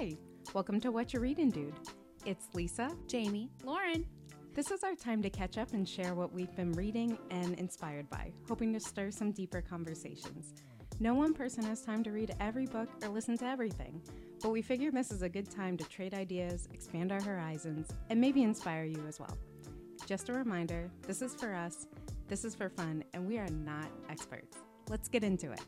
Hi, welcome to What You're Reading, Dude. It's Lisa. Jamie, Lauren. This is our time to catch up and share what we've been reading and inspired by, hoping to stir some deeper conversations. No one person has time to read every book or listen to everything, but we figure this is a good time to trade ideas, expand our horizons, and maybe inspire you as well. Just a reminder this is for us, this is for fun, and we are not experts. Let's get into it.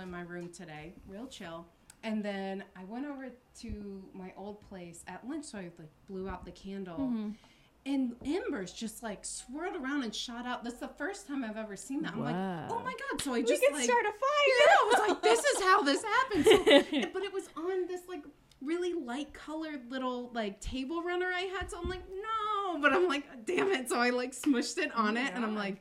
In my room today, real chill. And then I went over to my old place at lunch, so I like blew out the candle. Mm-hmm. And embers just like swirled around and shot out. That's the first time I've ever seen that. I'm like, oh my god! So I We just can like, start a fire. yeah. I was like, this is how this happens. So, but it was on this like really light colored little like table runner I had. So I'm like, no, but I'm like, damn it. So I like smushed it on it, and I'm like,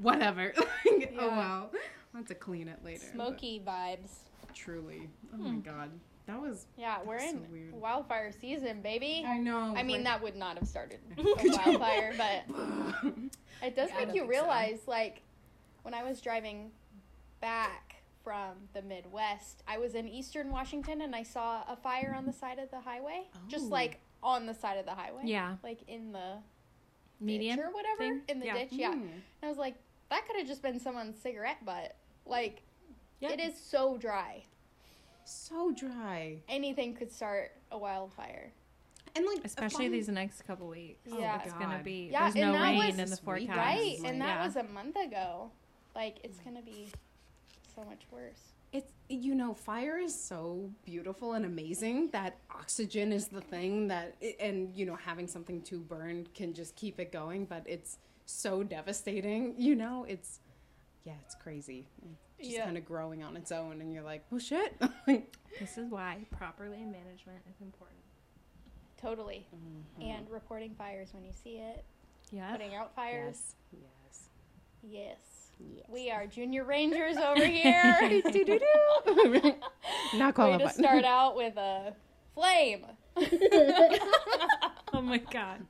whatever. Like, Oh wow, I'll have to clean it later. Smoky vibes. Truly, oh my god, that was. Yeah, we're so in weird. wildfire season, baby. I know. I mean, like- that would not have started a wildfire, but it does Yeah, make you think so. realize, like, when I was driving back from the Midwest, I was in Eastern Washington and I saw a fire on the side of the highway. Just Oh. like on the side of the highway. Yeah. Like in the Median ditch or whatever. thing? In the Yeah. ditch, yeah. Mm. And I was like, that could have just been someone's cigarette butt. Like, Yep. it is so dry. So dry, Anything could start a wildfire. and like Especially fun- these next couple weeks. Oh, yeah. It's gonna be Yeah, there's and no that rain was in the forecast. Right, Like, and that yeah. was a month ago. Like it's mm. gonna be so much worse. It's you know, fire is so beautiful and amazing that oxygen is the thing that and you know, having something to burn can just keep it going, but it's so devastating, you know, it's yeah, it's crazy. It's just Yeah. kind of growing on its own and you're like, "Oh shit." This is why proper land management is important. Totally. Mm-hmm. And reporting fires when you see it. Yeah. Putting out fires. yes. Yes. Yes. Yes. We are junior rangers over here. Do-do-do. Not Way to qualified. start out with a flame. Oh my god.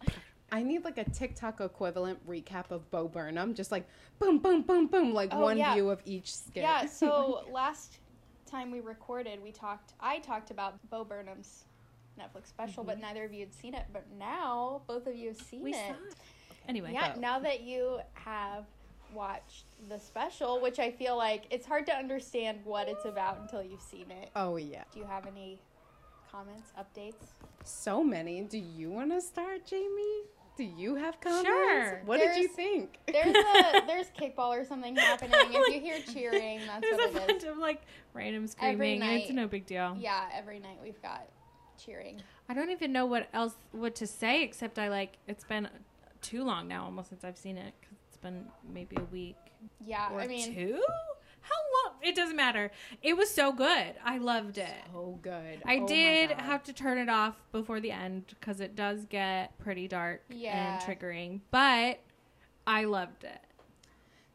I need like a TikTok equivalent recap of Bo Burnham, just like boom, boom, boom, boom, like Oh, one yeah. view of each skit. yeah, so last time we recorded, we talked I talked about Bo Burnham's Netflix special, but mm-hmm. neither of you had seen it. But now both of you have seen We it. saw it. Anyway, Yeah, Bo. now that you have watched the special, which I feel like it's hard to understand what it's about until you've seen it. oh yeah, Do you have any comments, updates? so many. Do you want to start, Jamie? Do you have comments? Sure. What did you think? There's a there's kickball or something happening. If you hear cheering, that's there's a what it bunch is. of like random screaming, and it's no big deal. Yeah, every night we've got cheering. I don't even know what else what to say except I like it's been too long now almost since I've seen it because it's been maybe a week Yeah, or I mean, two. How long? It doesn't matter. It was so good. I loved it. Oh, good. I Oh did have to turn it off before the end because it does get pretty dark Yeah. and triggering, but I loved it.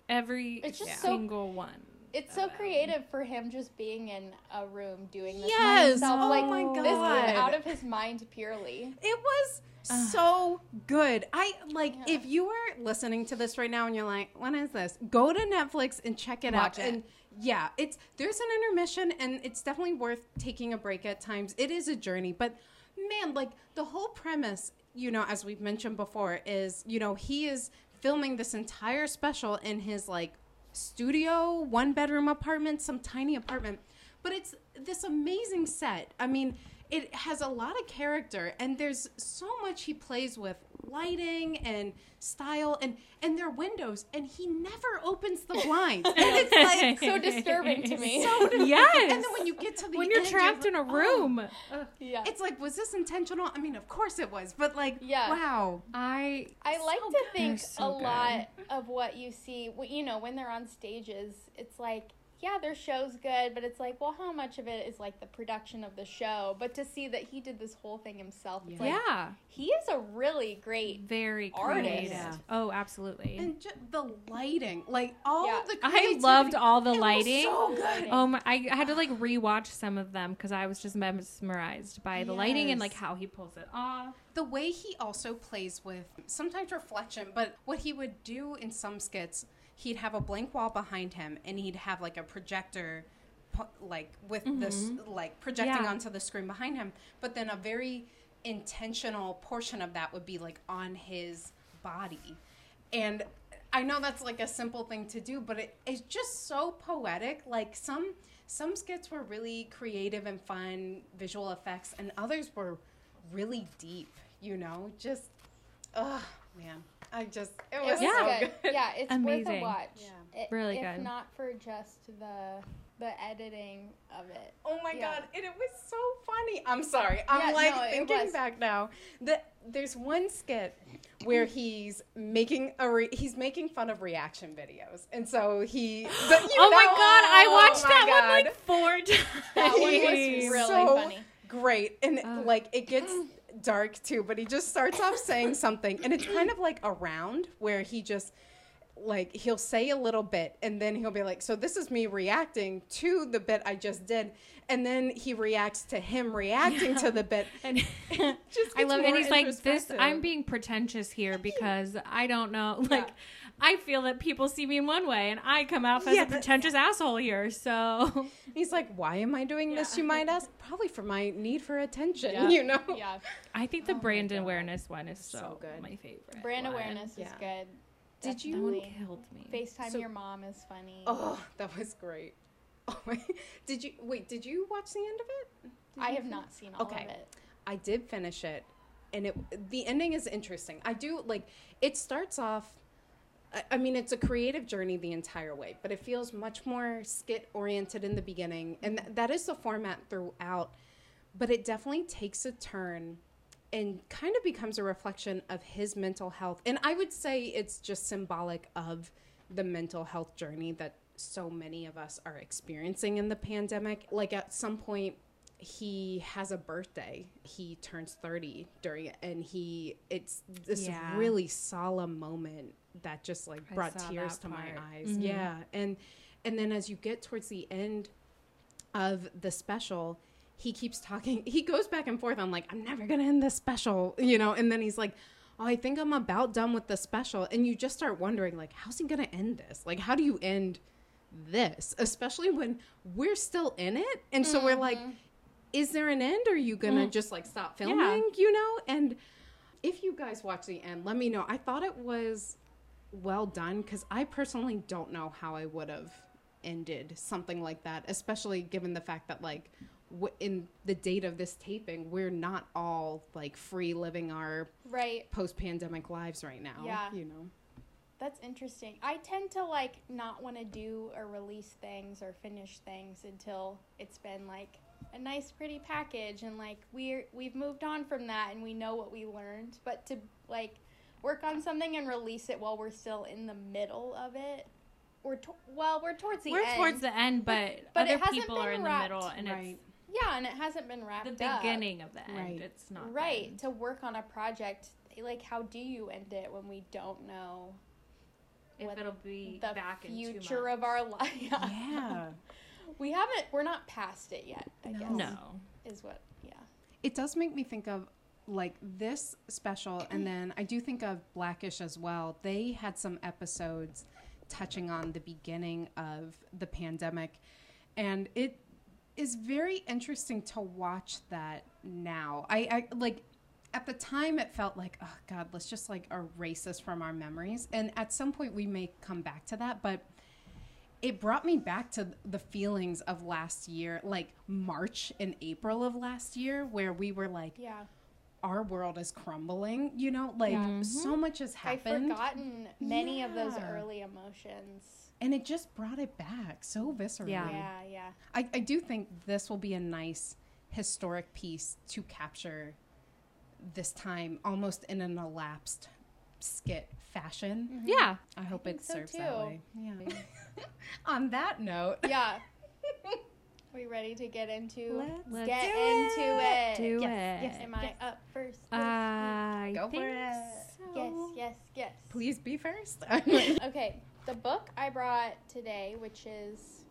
Every It's just so- single one. it's so creative for him just being in a room doing this by Yes. himself. Oh like my this God. out of his mind purely. It was Ugh. so good. I like Yeah. if you are listening to this right now and you're like, when is this?" Go to Netflix and check it Watch out. it. And yeah, it's there's an intermission and it's definitely worth taking a break at times. It is a journey, but man, like the whole premise, you know, as we've mentioned before, is you know he is filming this entire special in his like studio, one bedroom apartment, some tiny apartment. But it's this amazing set. I mean, it has a lot of character and there's so much he plays with lighting and style and and their windows and he never opens the blinds. And it's like So disturbing to me. so dis- Yes. And then when you get to the when you're end, trapped like, in a oh. room. Ugh. Yeah. it's like was this intentional? I mean, of course it was, but like Yeah. wow. I I like So to good. think so a lot of what you see, you know, when they're on stages, it's like, yeah, their show's good, but it's like, well, how much of it is like the production of the show? But to see that he did this whole thing himself, it's like, yeah, he is a really great. very Artist. creative. Yeah. Oh, absolutely. And ju- the lighting, like all Yeah. the I loved all the it was lighting. so good. Oh my! I had to like rewatch some of them because I was just mesmerized by the lighting and like how he pulls it off. the way he also plays with sometimes reflection, but what he would do in some skits, he'd have a blank wall behind him and he'd have like a projector like with mm-hmm. this like projecting Yeah. onto the screen behind him, but then a very intentional portion of that would be like on his body. And I know that's like a simple thing to do, but it, it's just so poetic. Like some some skits were really creative and fun visual effects, and others were really deep. You know, just oh man, I just it It was was Yeah. good. Yeah, it's worth Amazing. a watch. Yeah. It- Really if good. not for just the the editing of it. Oh my Yeah. god, and it was so funny. I'm sorry. I'm Yeah, like no, thinking back now. The, there's one skit where he's making a re- he's making fun of reaction videos, and so he. the- you oh my god! I Oh watched my that one like four times. That one was really so funny. Great, and Ugh. like it gets dark too, but he just starts off saying something, and it's kind of like a round where he just like he'll say a little bit and then he'll be like so this is me reacting to the bit i just did and then he reacts to him reacting to the bit And just I love it. And he's like, "This. I'm being pretentious here because I don't know. Like, I feel that people see me in one way, and I come off as Yeah, a but- pretentious asshole here. So he's like why am i doing this you might ask probably for my need for attention Yeah. you know Yeah, I think the Oh brand awareness one is so, So good. my favorite. brand one. awareness is good. Did you- That one killed me. FaceTime So- your mom is funny. oh that was great oh my did you wait did you watch the end of it Did I have not seen all Okay. of it. I did finish it, and it the ending is interesting. I do like it starts off. I- mean, it's a creative journey the entire way, but it feels much more skit oriented in the beginning, and th- that is the format throughout. But it definitely takes a turn and kind of becomes a reflection of his mental health. And I would say it's just symbolic of the mental health journey that so many of us are experiencing in the pandemic. Like at some point, he has a birthday. He turns 30 during it, and he, it's this Yeah. really solemn moment that just like brought tears to my eyes. Mhm. Yeah. And, and then as you get towards the end of the special, he keeps talking. He goes back and forth. I'm like, I'm never gonna end this special, you know. And then he's like, Oh, I think I'm about done with the special. And you just start wondering, like, how's he gonna end this? Like, how do you end this? Especially when we're still in it, and so we're like, is there an end? Or are you gonna Mm. just like stop Yeah. filming? You know? And if you guys watch the end, let me know. I thought it was well done because I personally don't know how I would have ended something like that, especially given the fact that like w- in the date of this taping, we're not all like free living our Right. post-pandemic lives right now. Yeah. you know. That's interesting. I tend to like not want to do or release things or finish things until it's been like a nice pretty package and like we're we've moved on from that and we know what we learned. But to like work on something and release it while we're still in the middle of it. We're to- well, we're towards the We're end. towards the end, but, but it other hasn't people are been in the middle, and Right. yeah, and it hasn't been wrapped it's the up. beginning of the end. Right. It's not Right. To work on a project, like how do you end it when we don't know If what it'll be the back in two future of our life? Yeah. We haven't. We're not past it yet. I No. guess. No. Is what? Yeah. it does make me think of like this special and then i do think of black-ish as well they had some episodes touching on the beginning of the pandemic and it is very interesting to watch that now i, I like at the time it felt like oh god let's just like erase this from our memories and at some point we may come back to that but it brought me back to the feelings of last year, like March and April of last year, where we were like, Yeah. our world is crumbling, you know, like Yeah. so much has happened. I've forgotten many of those early emotions. And it just brought it back so viscerally. Yeah. Yeah. Yeah. I, I do think this will be a nice historic piece to capture this time almost in an elapsed skit fashion. Mm-hmm. Yeah. I hope think it so, serves too. that way. Yeah. On that note, Yeah. Are we ready to get into Let's get do into it? Do Yes, it. yes. Am I up first? I Go for think it. so. yes, yes, yes. please be first. Okay, the book I brought today, which is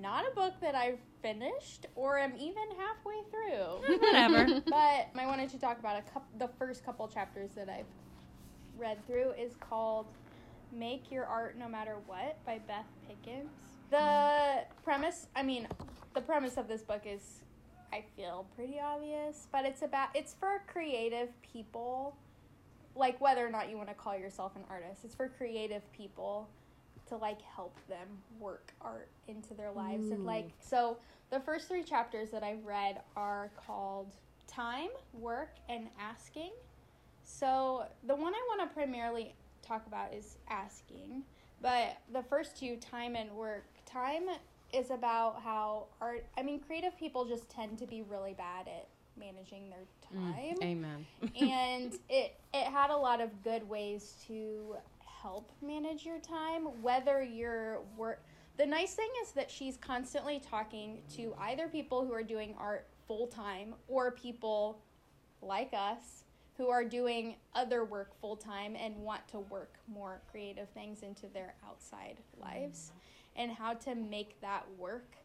not a book that I've finished or am even halfway through, Whatever. but I wanted to talk about a couple, the first couple chapters that I've read through is called "Make Your Art No Matter What" by Beth Pickens. The premise, I mean, the premise of this book is, I feel pretty obvious, but it's about it's for creative people, like whether or not you want to call yourself an artist. It's for creative people to like help them work art into their lives and mm. like so the first three chapters that I've read are called Time, Work, and Asking. So the one I want to primarily talk about is asking, but the first two, time and work, time is about how art. I mean, creative people just tend to be really bad at managing their mm, time Amen. and it it had a lot of good ways to help manage your time whether you're work the nice thing is that she's constantly talking to either people who are doing art full time or people like us who are doing other work full time and want to work more creative things into their outside lives and how to make that work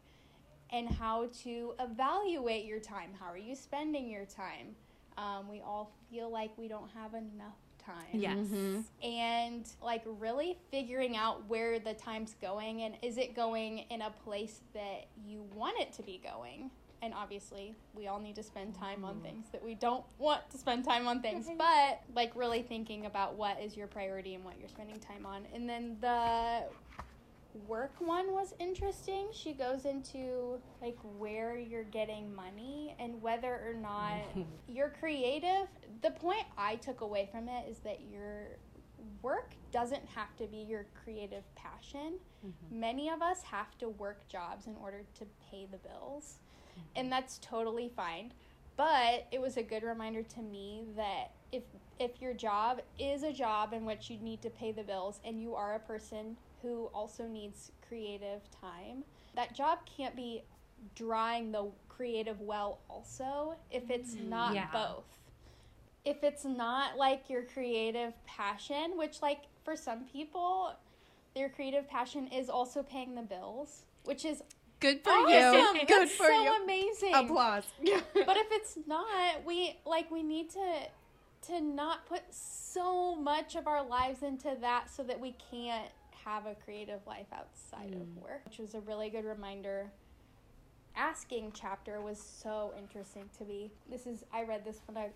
and how to evaluate your time. How are you spending your time? Um, we all feel like we don't have enough time. Yes. Mhm. And like really figuring out where the time's going and is it going in a place that you want it to be going? And obviously, we all need to spend time on mm-hmm. things that we don't want to spend time on things, mm-hmm. but like really thinking about what is your priority and what you're spending time on. And then the work one was interesting. She goes into like where you're getting money and whether or not you're creative. The point I took away from it is that your work doesn't have to be your creative passion. Mm-hmm. Many of us have to work jobs in order to pay the bills, and that's totally fine. But it was a good reminder to me that if if your job is a job in which you need to pay the bills and you are a person who also needs creative time, that job can't be drawing the creative well also if it's mm. not Yeah. both. If it's not like your creative passion, which like for some people their creative passion is also paying the bills, which is Good for awesome. you. Good That's for so you. amazing Applause. but if it's not, we like we need to to not put so much of our lives into that so that we can't have a creative life outside Mm. of work, which was a really good reminder. Asking chapter was so interesting to me. This is I read this one a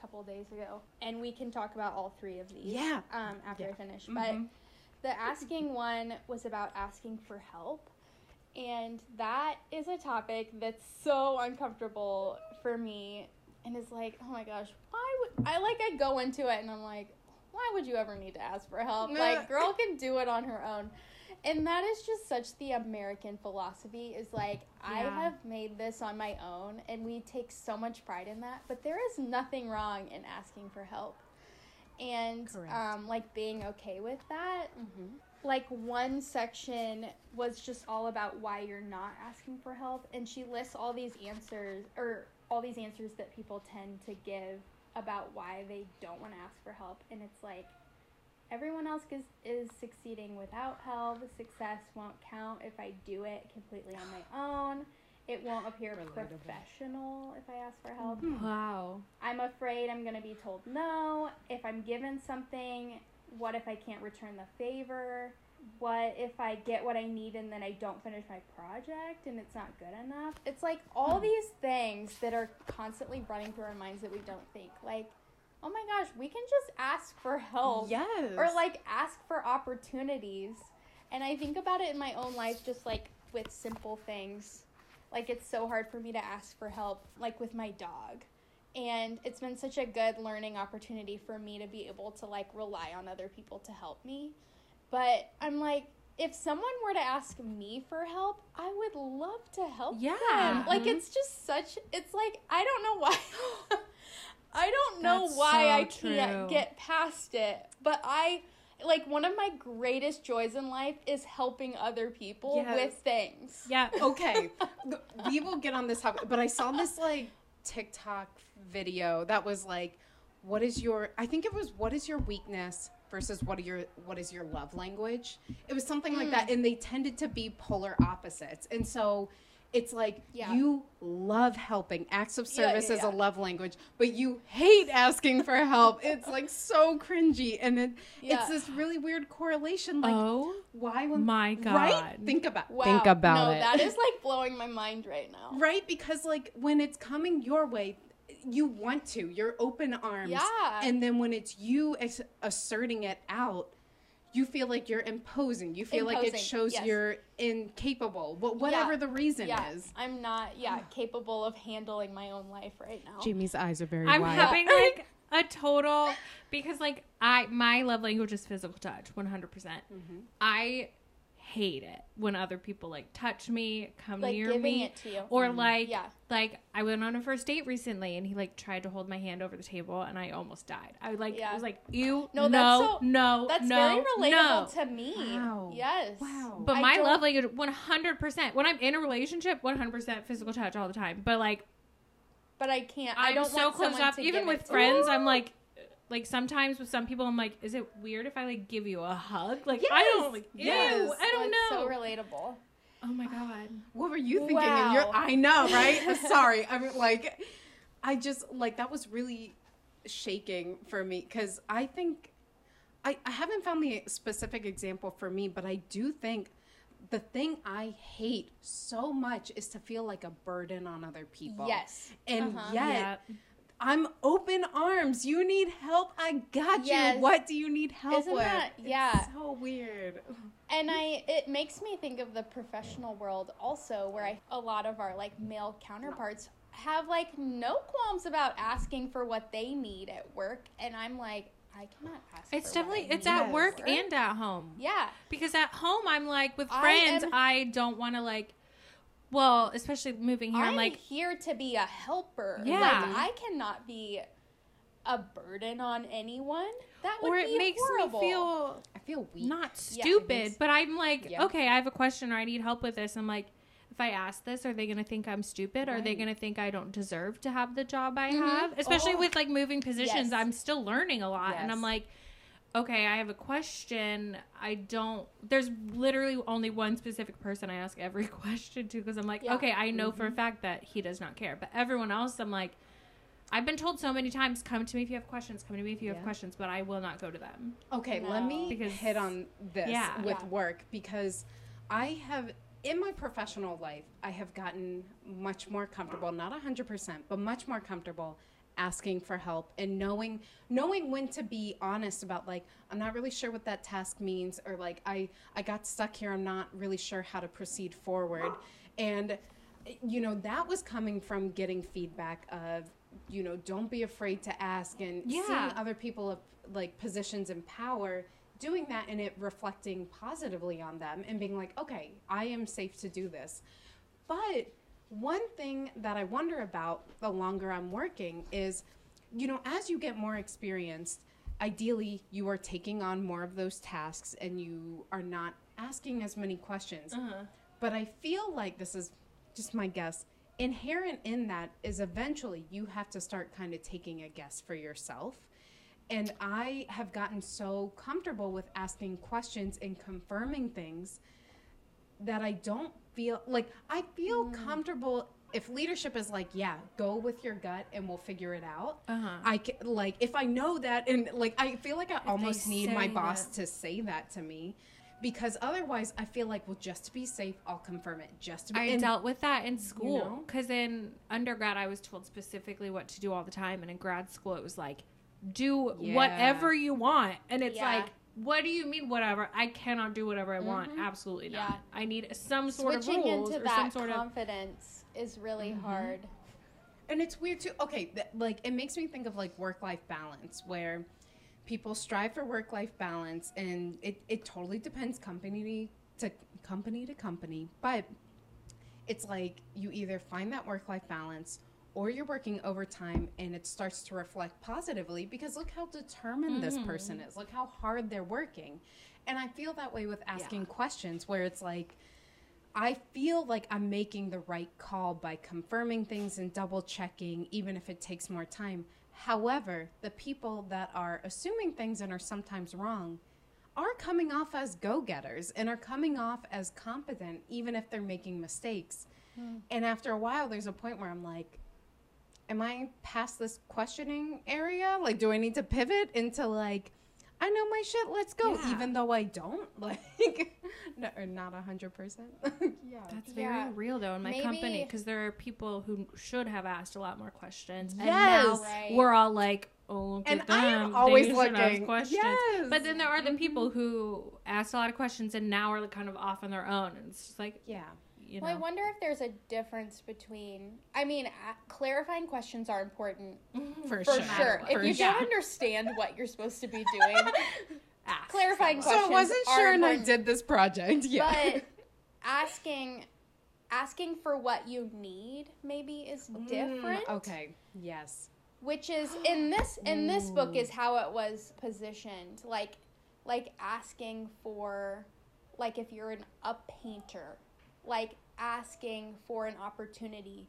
couple days ago, and we can talk about all three of these. Yeah. Um, after Yeah. I finish, but Mhm. the asking one was about asking for help. And that is a topic that's so uncomfortable for me. And it's like, oh my gosh, why would I like I go into it and I'm like, why would you ever need to ask for help? Like, girl can do it on her own. And that is just such the American philosophy is like, I have made this on my own, and we take so much pride in that. But there is nothing wrong in asking for help. And um, like being okay with that Mhm. Like one section was just all about why you're not asking for help and she lists all these answers or all these answers that people tend to give about why they don't want to ask for help and it's like everyone else is, is succeeding without help success won't count if i do it completely on my own it won't appear Relatable. professional if i ask for help hmm. Hmm. Wow. I'm afraid I'm going to be told no. If I'm given something, what if I can't return the favor? What if I get what I need and then I don't finish my project and it's not good enough? It's like all hmm. these things that are constantly running through our minds that we don't think. Like, oh my gosh, we can just ask for help. Yes. Or like ask for opportunities. And I think about it in my own life just like with simple things. Like it's so hard for me to ask for help like with my dog. And it's been such a good learning opportunity for me to be able to like rely on other people to help me. But I'm like if someone were to ask me for help, I would love to help Yeah. them. Like Mhm. it's just such it's like I don't know why I don't know That's why I so can't true. get past it, but I like one of my greatest joys in life is helping other people Yes. with things. Yeah. okay, we will get on this topic, but I saw this like TikTok video that was like, "What is your?" I think it was, "What is your weakness?" versus what are your what is your love language it was something like Mm. that and they tended to be polar opposites and so it's like Yeah. you love helping acts of service yeah, is a love language but you hate asking for help it's like so cringy and it, Yeah. it's this really weird correlation like oh why when my God! right think about Wow. think about no, it that is like blowing my mind right now. Right, because like when it's coming your way, you want to. You're open arms. Yeah. And then when it's you asserting it out, you feel like you're imposing. You feel like it shows yes. you're incapable. But whatever Yeah. the reason Yeah, is. I'm not yeah capable of handling my own life right now. Jamie's eyes are very I'm wide. having like a total because like I my love language is physical touch, 100. percent Mm-hmm. I hate it when other people like touch me, come Like near giving me, it to you. or mm-hmm. like Yeah. like I went on a first date recently and he like tried to hold my hand over the table and I almost died. I like Yeah. was like ew No, no that's no so- no That's no, very relatable no. to me. Wow. Yes. Wow. But I my don't- love language 100% when I'm in a relationship 100% physical touch all the time. But like But I can't. I I'm don't so want closed off. Even with friends, me. I'm like, like sometimes with some people, I'm like, is it weird if I like give you a hug? Like I don't like, ew, Yes. I don't That's know. So relatable. oh my god. What were you thinking in your Wow. I know, right? Sorry. I mean like I just like that was really shaking for me cuz I think I, I haven't found the specific example for me, but I do think the thing I hate so much is to feel like a burden on other people. Yes. And Uh-huh. yet I'm open arms. You need help. I got Yes. you. What do you need help Isn't with? that- It's yeah. so weird. And I it makes me think of the professional world also where I a lot of our like male counterparts have like no qualms about asking for what they need at work and I'm like I cannot ask It's definitely I it's at work work. and at home. Yeah. Because at home, I'm like with I friends, am- I don't want to like. Well, especially moving here, I'm, I'm like, here to be a helper. Yeah. Like I cannot be a burden on anyone. That would or be it makes horrible. me feel I feel weak. not Yeah. stupid, but I'm like, Yeah. okay, I have a question or I need help with this. I'm like, if I ask this, are they going to think I'm stupid? Are they going to think I don't deserve to have the job I Mhm. have? Especially Oh. with like moving positions, Yes. I'm still learning a lot. And I'm like, okay, I have a question. I don't, there's literally only one specific person I ask every question to because I'm like, Yeah. okay, I know for a mm-hmm. fact that he does not care. But everyone else, I'm like, I've been told so many times, come to me if you have questions, come to me if you have questions, but I will not go to them. Okay, let me Because- hit on this Yeah. with Yeah. work because I have in my professional life I have gotten much more comfortable, not 100%, but much more comfortable asking for help and knowing knowing when to be honest about like I'm not really sure what that task means or like I I got stuck here. I'm not really sure how to proceed forward. And you know that was coming from getting feedback of you know don't be afraid to ask and Yeah. seeing other people of like positions in power doing that and it reflecting positively on them and being like okay i am safe to do this. But one thing that i wonder about the longer i'm working is you know as you get more experienced ideally you are taking on more of those tasks and you are not asking as many questions uh-huh. but I feel like this is just my guess. Inherent in that is eventually you have to start kind of taking a guess for yourself. And I have gotten so comfortable with asking questions and confirming things that I don't feel like I feel comfortable if leadership is like, yeah, go with your gut and we'll figure it out. Uh-huh. I can, like if I know that and like I feel like I almost need my boss that. to say that to me because otherwise I feel like well just to be safe I'll confirm it just to be I and- dealt with that in school know? because in undergrad I was told specifically what to do all the time, and in grad school it was like, do Yeah. whatever you want, and it's Yeah. like, what do you mean whatever? I cannot do whatever I want. Mm-hmm. Absolutely Yeah. not. I need some sort Switching of rules into or that some sort of. confidence is really Mm-hmm. hard. And it's weird too. Okay, th- like it makes me think of like work life balance where people strive for work life balance and it, it totally depends company to company to company, but it's like you either find that work life balance or you're working overtime and it starts to reflect positively because look how determined this mm-hmm. person is. Look how hard they're working. And I feel that way with asking questions where it's like, I feel like I'm making the right call by confirming things and double checking, even if it takes more time. However, the people that are assuming things and are sometimes wrong are coming off as go getters and are coming off as competent, even if they're making mistakes. Hmm. And after a while, there's a point where I'm like, am I past this questioning area? Like, do I need to pivot into like, I know my shit, let's go, Yeah. even though I don't? Like, no, or not 100%. yeah. That's very Yeah. real though in my Maybe- company because there are people who should have asked a lot more questions, and Yes. now Right. we're all like, "Oh, look And at I am always they should ask looking. questions." Yes. But then there are the mm-hmm. people who asked a lot of questions and now are like kind of off on their own, and it's just like, Yeah. You Well, I wonder if there's a difference between. I mean, a- clarifying questions are important For, for sure. sure. For If you sure. don't understand what you're supposed to be doing, ask clarifying someone. So I wasn't sure and I did this project. Yeah. but asking asking for what you need maybe is Mm, different. okay. Yes. which is in this in this book is how it was positioned like like asking for like if you're an, a painter like asking for an opportunity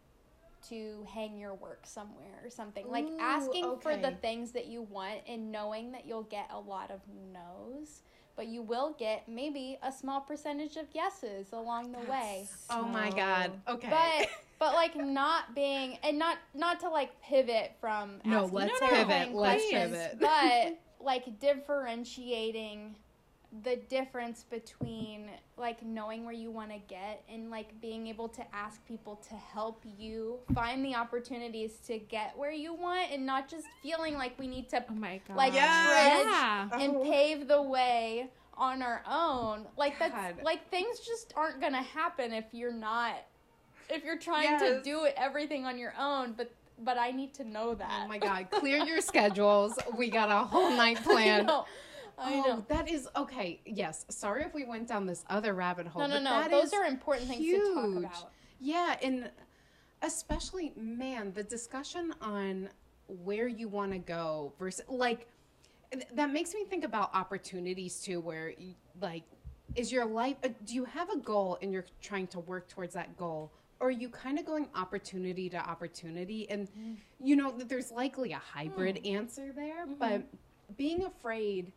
to hang your work somewhere or something like Ooh, asking for the things that you want and knowing that you'll get a lot of no's but you will get maybe a small percentage of yeses along the way Oh my God. Okay. but but like not being and not not to like pivot from No, asking let's clarifying pivot, let's questions, pivot. but like differentiating the difference between like knowing where you want to get and like being able to ask people to help you find the opportunities to get where you want and not just feeling like we need to Oh my god! like Yes. tread yeah. and Oh. pave the way on our own. Like that's like things just aren't gonna happen if you're not if you're trying to do everything on your own. But but I need to know that. Oh my God. Clear your schedules. We got a whole night I know. Oh, know. that is okay. Yes. Sorry if we went down this other rabbit hole. No, no, but no. Those are important things to talk huge. about. Yeah, and especially, man, the discussion on where you want to go versus like that makes me think about opportunities too, where you, like, is your life? Uh, do you have a goal and you're trying to work towards that goal? Or are you kind of going opportunity to opportunity? And mm. you know, that there's likely a hybrid hmm. answer there, mm-hmm. but being afraid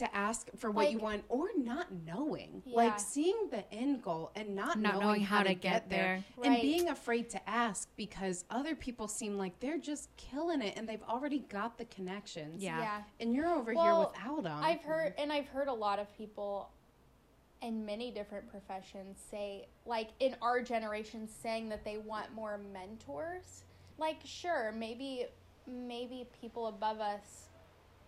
to ask for what you want or not knowing Yeah. like seeing the end goal and not, Not knowing, knowing how, how to to get, get there, there. and being afraid to ask because other people seem like they're just killing it and they've already got the connections Yeah. yeah. and you're over Well, here without them I've heard, and I've heard a lot of people in many different professions say, like in our generation, saying that they want more mentors. Like, sure, maybe, maybe people above us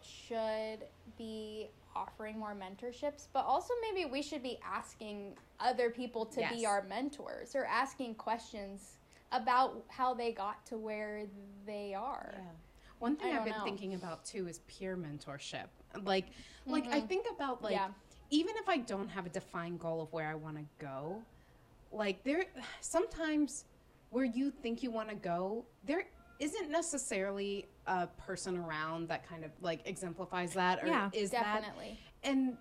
should be offering more mentorships, but also maybe we should be asking other people to Yes. be our mentors or asking questions about how they got to where they are. Yeah. One thing I've been know. thinking about too is peer mentorship. Like, like I mm-hmm. think about like Yeah. even if I don't have a defined goal of where I want to go, like there sometimes where you think you want to go, there isn't necessarily a person around that kind of like exemplifies that or Yeah, is that Definitely. and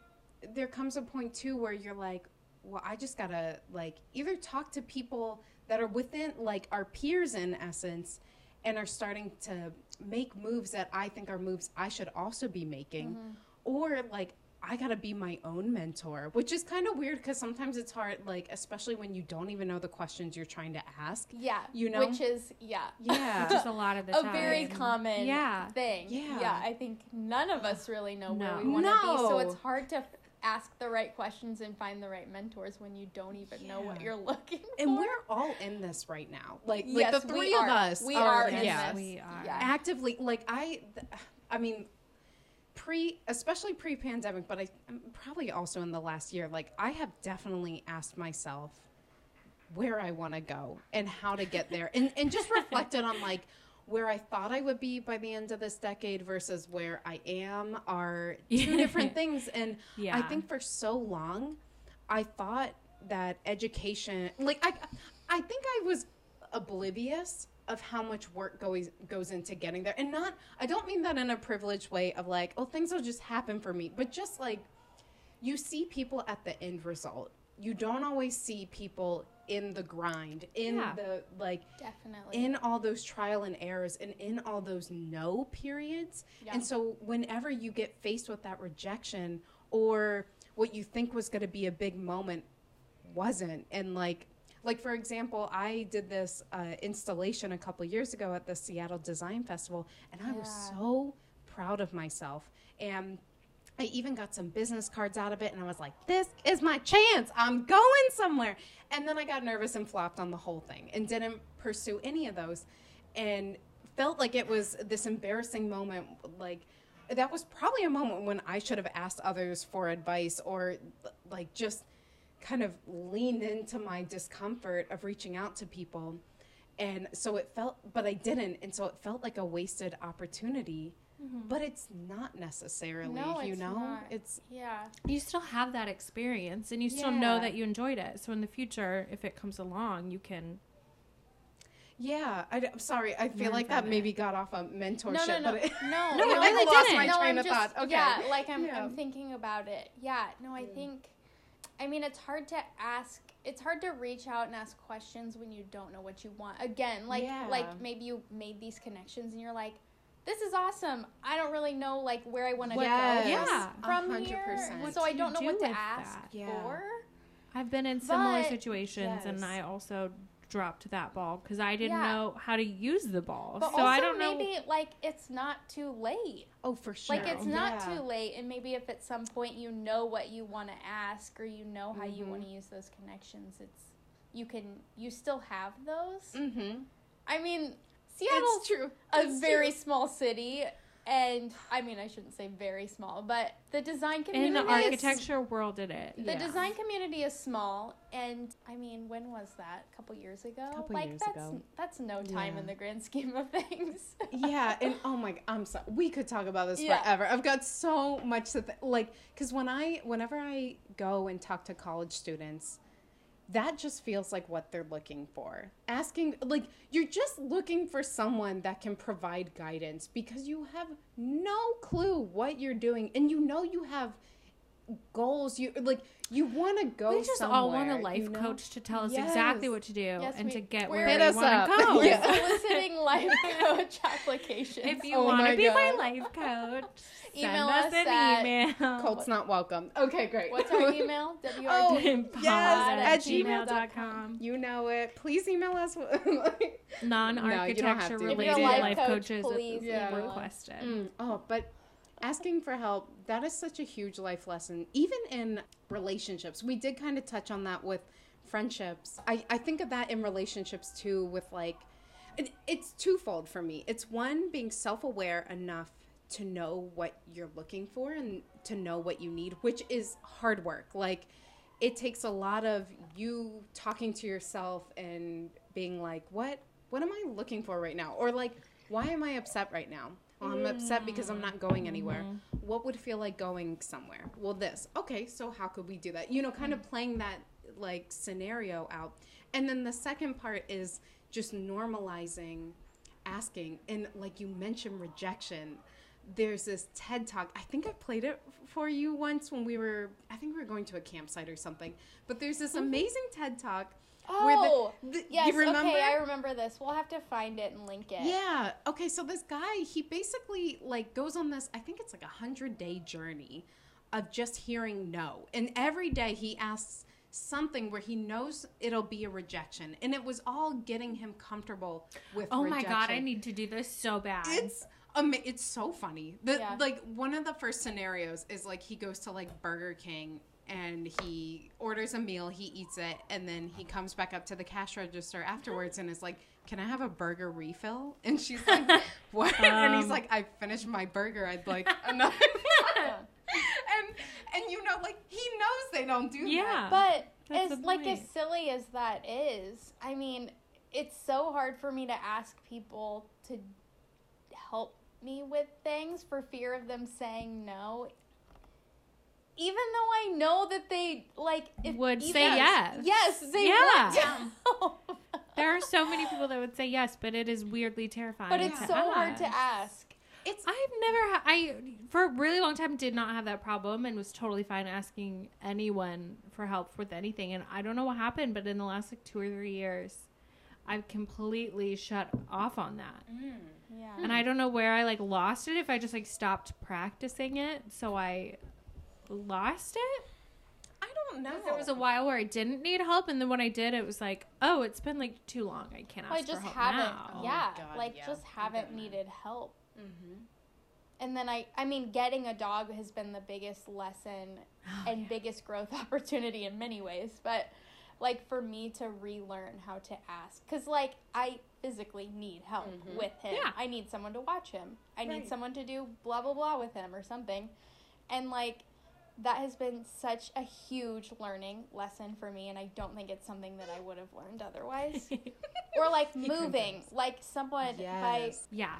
there comes a point too where you're like well i just gotta like either talk to people that are within like our peers in essence and are starting to make moves that i think are moves i should also be making mm-hmm. or like i gotta be my own mentor which is kind of weird because sometimes it's hard like especially when you don't even know the questions you're trying to ask Yeah. You know? Which is, yeah. yeah Just a lot of the a time. very common Yeah. thing. Yeah. Yeah. I think none of us really know where we want to be. So it's hard to ask the right questions and find the right mentors when you don't even know what you're looking for. and we're all in this right now like, Yes, like the three of us We are, are in yeah this. We are. Yeah. actively like i th- i mean pre especially pre-pandemic but i probably also in the last year like i have definitely asked myself where i want to go and how to get there and, and just reflected on like where i thought i would be by the end of this decade versus where i am are two different things. And i think for so long i thought that education like i i think i was oblivious of how much work goes goes into getting there. And not I don't mean that in a privileged way of like, oh things will just happen for me, but just like you see people at the end result. You don't always see people in the grind, in Yeah. the like Definitely. in all those trial and errors and in all those no periods. Yeah. And so whenever you get faced with that rejection or what you think was going to be a big moment wasn't and like like for example, I did this uh, installation a couple years ago at the Seattle Design Festival and I was so proud of myself and I even got some business cards out of it, and I was like, "This is my chance. I'm going somewhere." And then I got nervous and flopped on the whole thing, and didn't pursue any of those, and felt like it was this embarrassing moment. Like that was probably a moment when I should have asked others for advice, or like just kind of leaned into my discomfort of reaching out to people. And so it felt, but I didn't, and so it felt like a wasted opportunity. Mm-hmm. But it's not necessarily, No, you it's know. not. It's yeah. you still have that experience and you still know that you enjoyed it. So in the future, if it comes along, you can. yeah. I, am sorry. I feel Learn like that it. maybe got off a mentorship, No, no, no, but it, no. No, no, it I really lost didn't. my no, train I'm of just, thought. Okay. Yeah, like I'm, Yeah. I'm thinking about it. Yeah, no, I think, I mean, it's hard to ask. It's hard to reach out and ask questions when you don't know what you want. Again, like Yeah. like maybe you made these connections and you're like, this is awesome. I don't really know like where I want to Yes. go Yeah. from A hundred here. What so I do don't you know what to ask? Yeah. for. I've been in similar But- situations and I also dropped that ball because I didn't Yeah. know how to use the ball. But so also I don't know. maybe like it's not too late. oh, for sure. Like it's not Yeah. too late, and maybe if at some point you know what you want to ask or you know how you Mhm. want to use those connections, it's you can you still have those. Mm-hmm. I mean, Seattle's true. a It's very true. small city, and I mean I shouldn't say very small, but the design community in community the is- architecture world, it is. the Yeah. design community is small, and I mean, when was that? A couple years ago. Couple like years that's ago. that's no time Yeah. in the grand scheme of things. yeah, and oh my, I'm sorry. We could talk about this Yeah. forever. I've got so much to th- like, because when I, whenever I go and talk to college students, that just feels like what they're looking for. Asking, like, you're just looking for someone that can provide guidance because you have no clue what you're doing, and you know you have goals. You like, you want to go. we just all want a life you know? coach to tell us exactly what to do Yes, and we- to get where we want to go. We're Yeah. soliciting life coach applications. If you Oh want to be my life coach, Email us, us an at- email. Colt's not welcome. Okay, great. What's our email? WRD. Oh, Pod yes, at at gmail.com. You know it. Please email us. Non-architecture to. If related life life coach, coaches please Yeah. email us. requested. Mm, oh, but asking for help, that is such a huge life lesson. Even in relationships, we did kind of touch on that with friendships. I, I think of that in relationships too, with like, it, it's twofold for me. It's one, being self aware enough to know what you're looking for and to know what you need, which is hard work. Like, it takes a lot of you talking to yourself and being like, what what am I looking for right now? Or like, why am I upset right now? Well, I'm upset because I'm not going anywhere. Mm-hmm. What would feel like going somewhere? Well, this. Okay, so how could we do that? You know, kind of playing that like scenario out. And then the second part is just normalizing asking and like you mentioned rejection there's this TED talk. I think I played it for you once when we were, I think we were going to a campsite or something. But there's this mm-hmm. amazing TED talk. Where the- Oh, the- yes. you remember? Okay, I remember this. We'll have to find it and link it. Yeah. Okay. So this guy, he basically like goes on this. I think it's like a hundred day journey of just hearing no, and every day he asks something where he knows it'll be a rejection, and it was all getting him comfortable with. Oh my god, I need to do this so bad. It's ama- it's so funny. The Yeah. like one of the first scenarios is like he goes to like Burger King and he orders a meal, he eats it, and then he comes back up to the cash register afterwards and is like, "Can I have a burger refill?" And she's like, "What?" and he's Um. like, "I finished my burger. I'd like another." and and you know, like he knows they don't do that. yeah. But That's as like as silly as that is, I mean, it's so hard for me to ask people to help me with things for fear of them saying no. Even though I know that they like if, Would even- say yes. Yes, they Yeah. would. help. there are so many people that would say yes, but it is weirdly terrifying. But it's to so hard to ask. It's I've never had. I for a really long time did not have that problem and was totally fine asking anyone for help with anything. And I don't know what happened, but in the last like two or three years, I've completely shut off on that. Mm. Yeah. And I don't know where I like lost it. If I just like stopped practicing it, so I lost it. I don't know. There was a while where I didn't need help, and then when I did, it was like, oh, it's been like too long. I can't ask I for just help haven't. now. yeah, Oh God, like yeah. just I've haven't done that. needed help. Mhm. And then I, I mean, getting a dog has been the biggest lesson Oh, and yeah. biggest growth opportunity in many ways. But like for me to relearn how to ask, because like I physically need help Mhm. with him. Yeah. I need someone to watch him. I need someone to do blah blah blah with him or something. And like that has been such a huge learning lesson for me, and I don't think it's something that I would have learned otherwise. or like moving, like someone my Yes. yeah.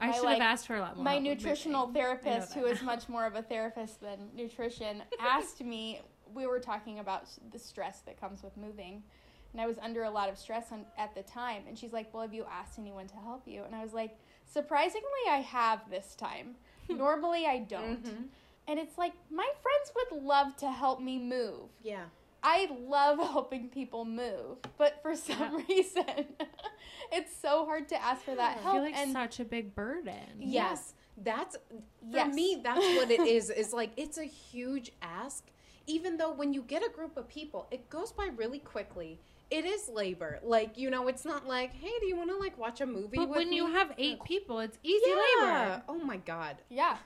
I should like- have asked for a lot more. my nutritional moving. therapist, who is much more of a therapist than nutrition, asked me. We were talking about the stress that comes with moving, and I was under a lot of stress on, at the time. And she's like, "Well, have you asked anyone to help you?" And I was like, "Surprisingly, I have this time. Normally, I don't." Mhm. And it's like my friends would love to help me move. Yeah. I love helping people move, but for some reason, it's so hard to ask for that I help. feel like and such a big burden. Yeah. Yes. That's for Yes. me that's what it is. Is like it's a huge ask even though when you get a group of people, it goes by really quickly. It is labor. Like, you know, it's not like, "Hey, do you want to like watch a movie But when you have eight people, it's easy yeah. labor. Oh my god. Yeah.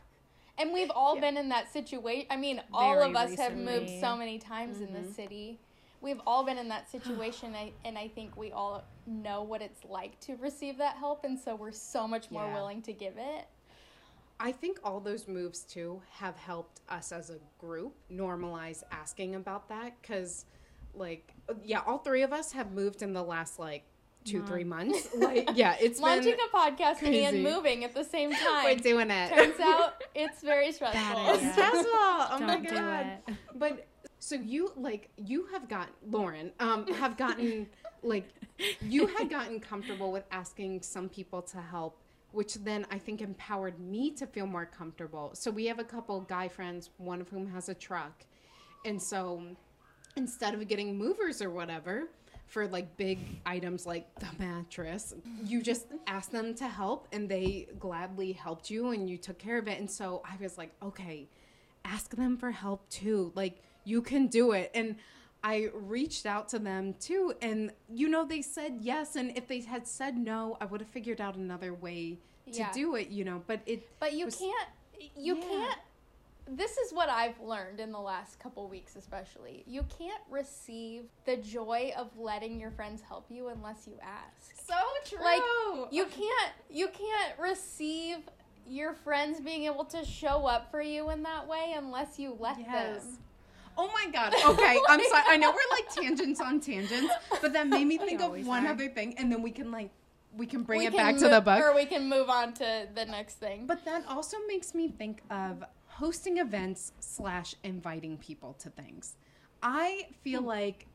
And we've all Yeah. been in that situation. I mean, all Very of us have moved so many times in Mhm. this city. We've all been in that situation, and I think we all know what it's like to receive that help, and so we're so much more Yeah. willing to give it. I think all those moves too have helped us as a group normalize asking about that cuz like yeah, all three of us have moved in the last like 2 3 months. Like yeah, it's Launching been a podcast crazy. and moving at the same time. we're doing it. Turns out it's very Bad stressful. idea. It's stressful. Oh Don't my do god. it. But so you like you have got Lauren um have gotten like you had gotten comfortable with asking some people to help which then I think empowered me to feel more comfortable. So we have a couple guy friends, one of whom has a truck. And so instead of getting movers or whatever for like big items like the mattress, you just asked them to help and they gladly helped you and you took care of it. And so I was like, okay, ask them for help too. Like you can do it. And I reached out to them too. And you know, they said yes. And if they had said no, I would have figured out another way to Yeah. do it, you know, but it, But you was- can't. You Yeah. can't. This is what I've learned in the last couple weeks, especially. You can't receive the joy of letting your friends help you unless you ask. so true. Like, You can't. You can't receive your friends being able to show up for you in that way unless you let Yes. them. Oh my god. Okay, I'm sorry. I know we're like tangents on tangents, but that made me think of one are. other thing, and then we can like we can bring We it can back to the book. or we can move on to the next thing. But that also makes me think of hosting events slash inviting people to things. I feel Hmm. like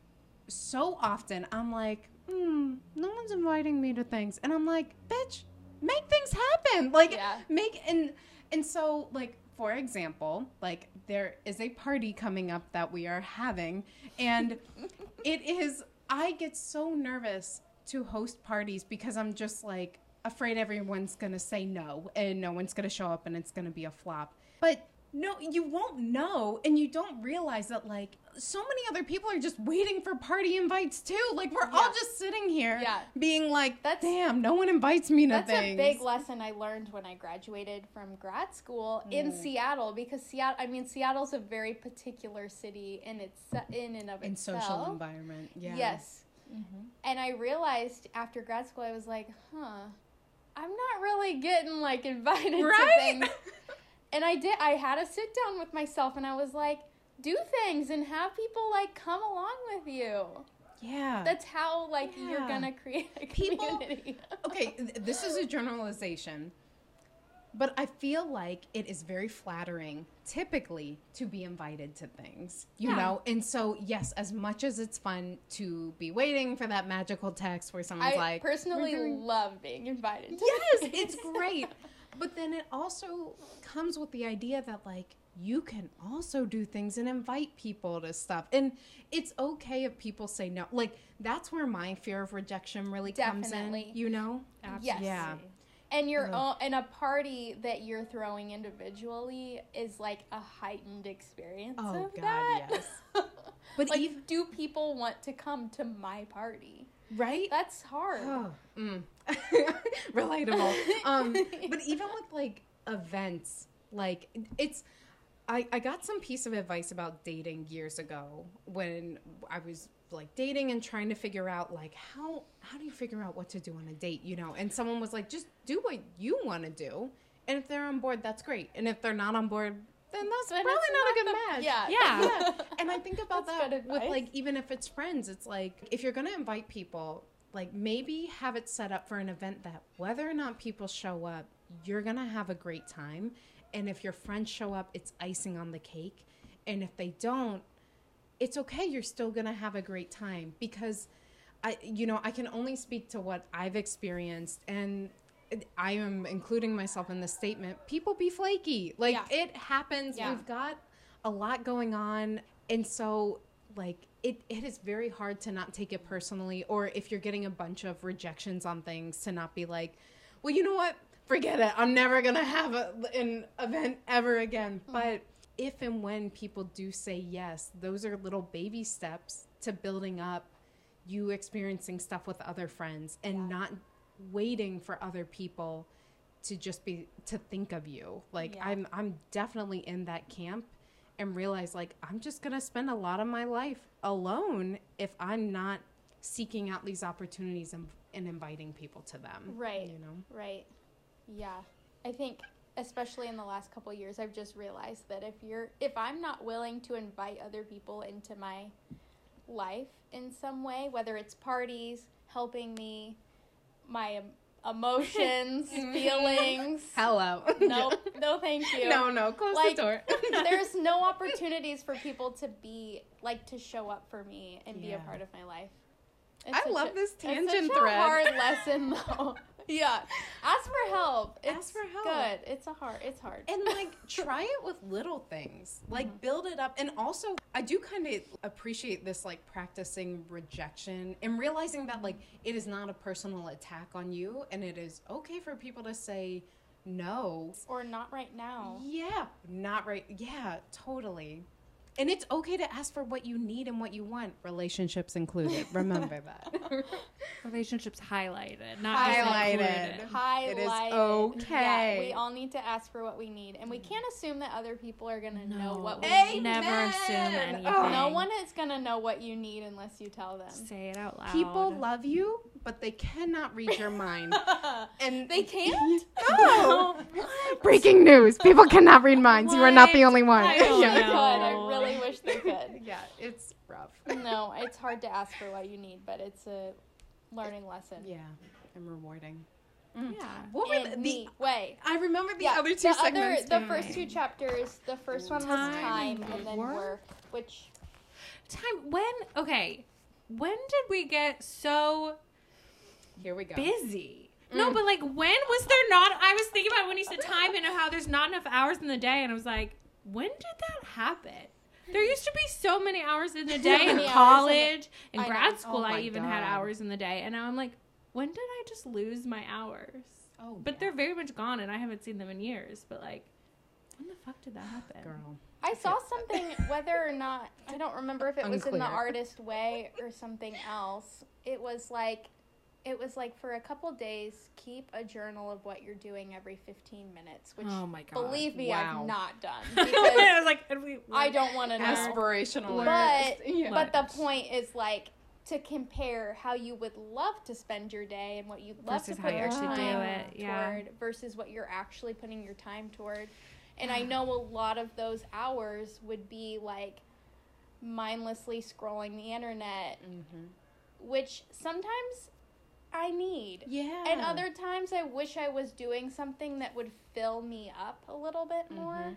so often I'm like, hmm, no one's inviting me to things, and I'm like, bitch, make things happen. Like, Yeah. make and and so like for example, like there is a party coming up that we are having, and it is. I get so nervous to host parties because I'm just like afraid everyone's gonna say no and no one's gonna show up and it's gonna be a flop. But no, you won't know, and you don't realize that like so many other people are just waiting for party invites too. Like we're all just sitting here, Yeah. being like, That's- "Damn, no one invites me to That's things." a big lesson I learned when I graduated from grad school in Mm. Seattle because Seattle I mean Seattle's a very particular city in its in and of in itself. social environment. Yeah. Yes. And I realized after grad school I was like, "Huh. I'm not really getting like invited to Right? things." And I did I had a sit down with myself and I was like, "Do things and have people like come along with you." Yeah. That's how like you're going to create a People- community. okay, th- this is a generalization. But I feel like it is very flattering, typically, to be invited to things, you Yeah. know? And so, yes, as much as it's fun to be waiting for that magical text where someone's I like, personally doing love being invited. To yes, it's great. But then it also comes with the idea that like you can also do things and invite people to stuff. And it's okay if people say no. Like that's where my fear of rejection really comes in, you know? Yes. Yeah. And your Ugh. own, and a party that you're throwing individually is like a heightened experience. Oh, of God, that. yes. But like, even- do people want to come to my party? Right? That's hard. Oh, mm. relatable. Um, but even with like events, like it's, I, I got some piece of advice about dating years ago when I was like dating and trying to figure out like how how do you figure out what to do on a date, you know? And someone was like, just do what you want to do, and if they're on board, that's great. And if they're not on board, then that's Then probably it's not a good the- match. Yeah. Yeah. Yeah. And I think about That's that with advice. like even if it's friends, it's like if you're gonna invite people, like maybe have it set up for an event that whether or not people show up, you're gonna have a great time. And if your friends show up, it's icing on the cake. And if they don't, it's okay. You're still gonna have a great time because I, you know, I can only speak to what I've experienced, and I am including myself in this statement. People be flaky, like Yeah. it happens. Yeah. We've got a lot going on, and so like it, it is very hard to not take it personally, or if you're getting a bunch of rejections on things, to not be like, well, you know what, forget it. I'm never gonna have a, an event ever again. Mm. But if and when people do say yes, those are little baby steps to building up you experiencing stuff with other friends and Yeah. not waiting for other people to just be to think of you. Like Yeah. I'm I'm definitely in that camp and realize like I'm just going to spend a lot of my life alone if I'm not seeking out these opportunities and, and inviting people to them. Right. You know. Right. Yeah. I think especially in the last couple of years I've just realized that if you're if I'm not willing to invite other people into my life in some way, whether it's parties, helping me, my emotions, feelings. Hello. No, no, thank you. no, no, close Like, the door. There's no opportunities for people to be like to show up for me and be a part of my life. I love a- this it's tangent such thread. A hard lesson though. Yeah, ask for help. It's Ask for help. Good. It's a hard. It's hard. and like try it with little things like mm-hmm. build it up and also i do kind of appreciate this like practicing rejection and realizing that like it is not a personal attack on you and it is okay for people to say no or not right now. yeah not right yeah totally and it's okay to ask for what you need and what you want relationships included remember that Relationships highlighted, not Highlighted. included. Highlighted. It is Yeah, okay. we all need to ask for what we need, and we mm. can't assume that other people are gonna know what we Amen. need. Never assume anything. Oh. No one is gonna know what you need unless you tell them. Say it out loud. people love you but they cannot read your mind and They can't. No. Breaking news. People cannot read minds. You are not the only one. I They don't could. know. I really wish they could. yeah, it's rough. No, it's hard to ask for what you need, but it's a learning lesson. Yeah, and rewarding. Mm. Yeah. What were In the, the way. I remember the yeah, other two the other, the first two chapters. The first one was Time time, and and then work. work, which Time when? Okay. When did we get so Here we go. busy? No, Mm. but like when was there not? I was thinking about when you said time and how there's not enough hours in the day, and I was like, when did that happen? There used to be so many hours in the day in many in the- college, in I grad school. Oh I my even had hours in the day, and now I'm like, when did I just lose my hours? Oh, But yeah. they're very much gone, and I haven't seen them in years. But like, when the fuck did that happen? girl. I saw something. Whether or not I don't remember if it was in the artist way or something else. It was like, it was like for a couple days, keep a journal of what you're doing every 15 minutes. Which, Oh my god! believe me, Wow. I've not done I was like, and we- I don't want to know. Aspirational. But yeah. but the point is like to compare how you would love to spend your day and what you'd love Versus to how put you your actually do time it, yeah. toward versus what you're actually putting your time toward. And I know a lot of those hours would be like mindlessly scrolling the internet, Mhm. which sometimes I need. Yeah. And other times I wish I was doing something that would fill me up a little bit more. Mhm.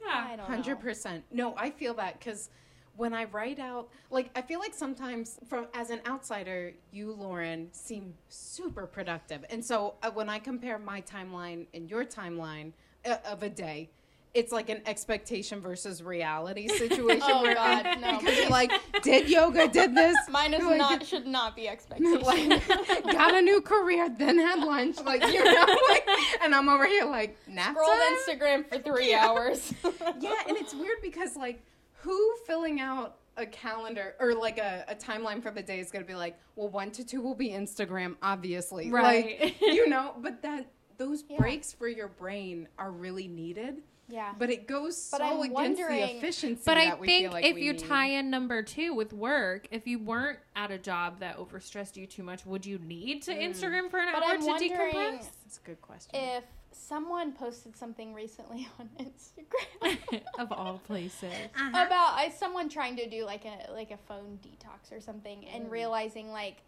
Yeah. I don't Hundred know. percent. No, I feel that because when I write out, like, I feel like sometimes, from as an outsider, you, Lauren, seem super productive, and so uh, when I compare my timeline and your timeline uh, of a day. It's like an expectation versus reality oh, situation. Oh, where God, no, because you're like, did yoga, did this, Mine is Like- not should not be expectation. like, got a new career, then had lunch, like you know, like, and I'm over here like nap Scrolled time? Instagram for three Yeah. hours. yeah, and it's weird because like who filling out a calendar or like a, a timeline for the day is gonna be like, well, one to two will be Instagram, obviously. Right. Like you know, but that those Yeah. breaks for your brain are really needed. Yeah. But it goes But so I'm against the efficiency. But I that we think feel like if you need. tie in number two with work, if you weren't at a job that overstressed you too much, would you need to Mm. Instagram for an But hour I'm to wondering decompress? That's a good question. if someone posted something recently on Instagram of all places. Uh-huh. about I, someone trying to do like a like a phone detox or something and Mm. realizing like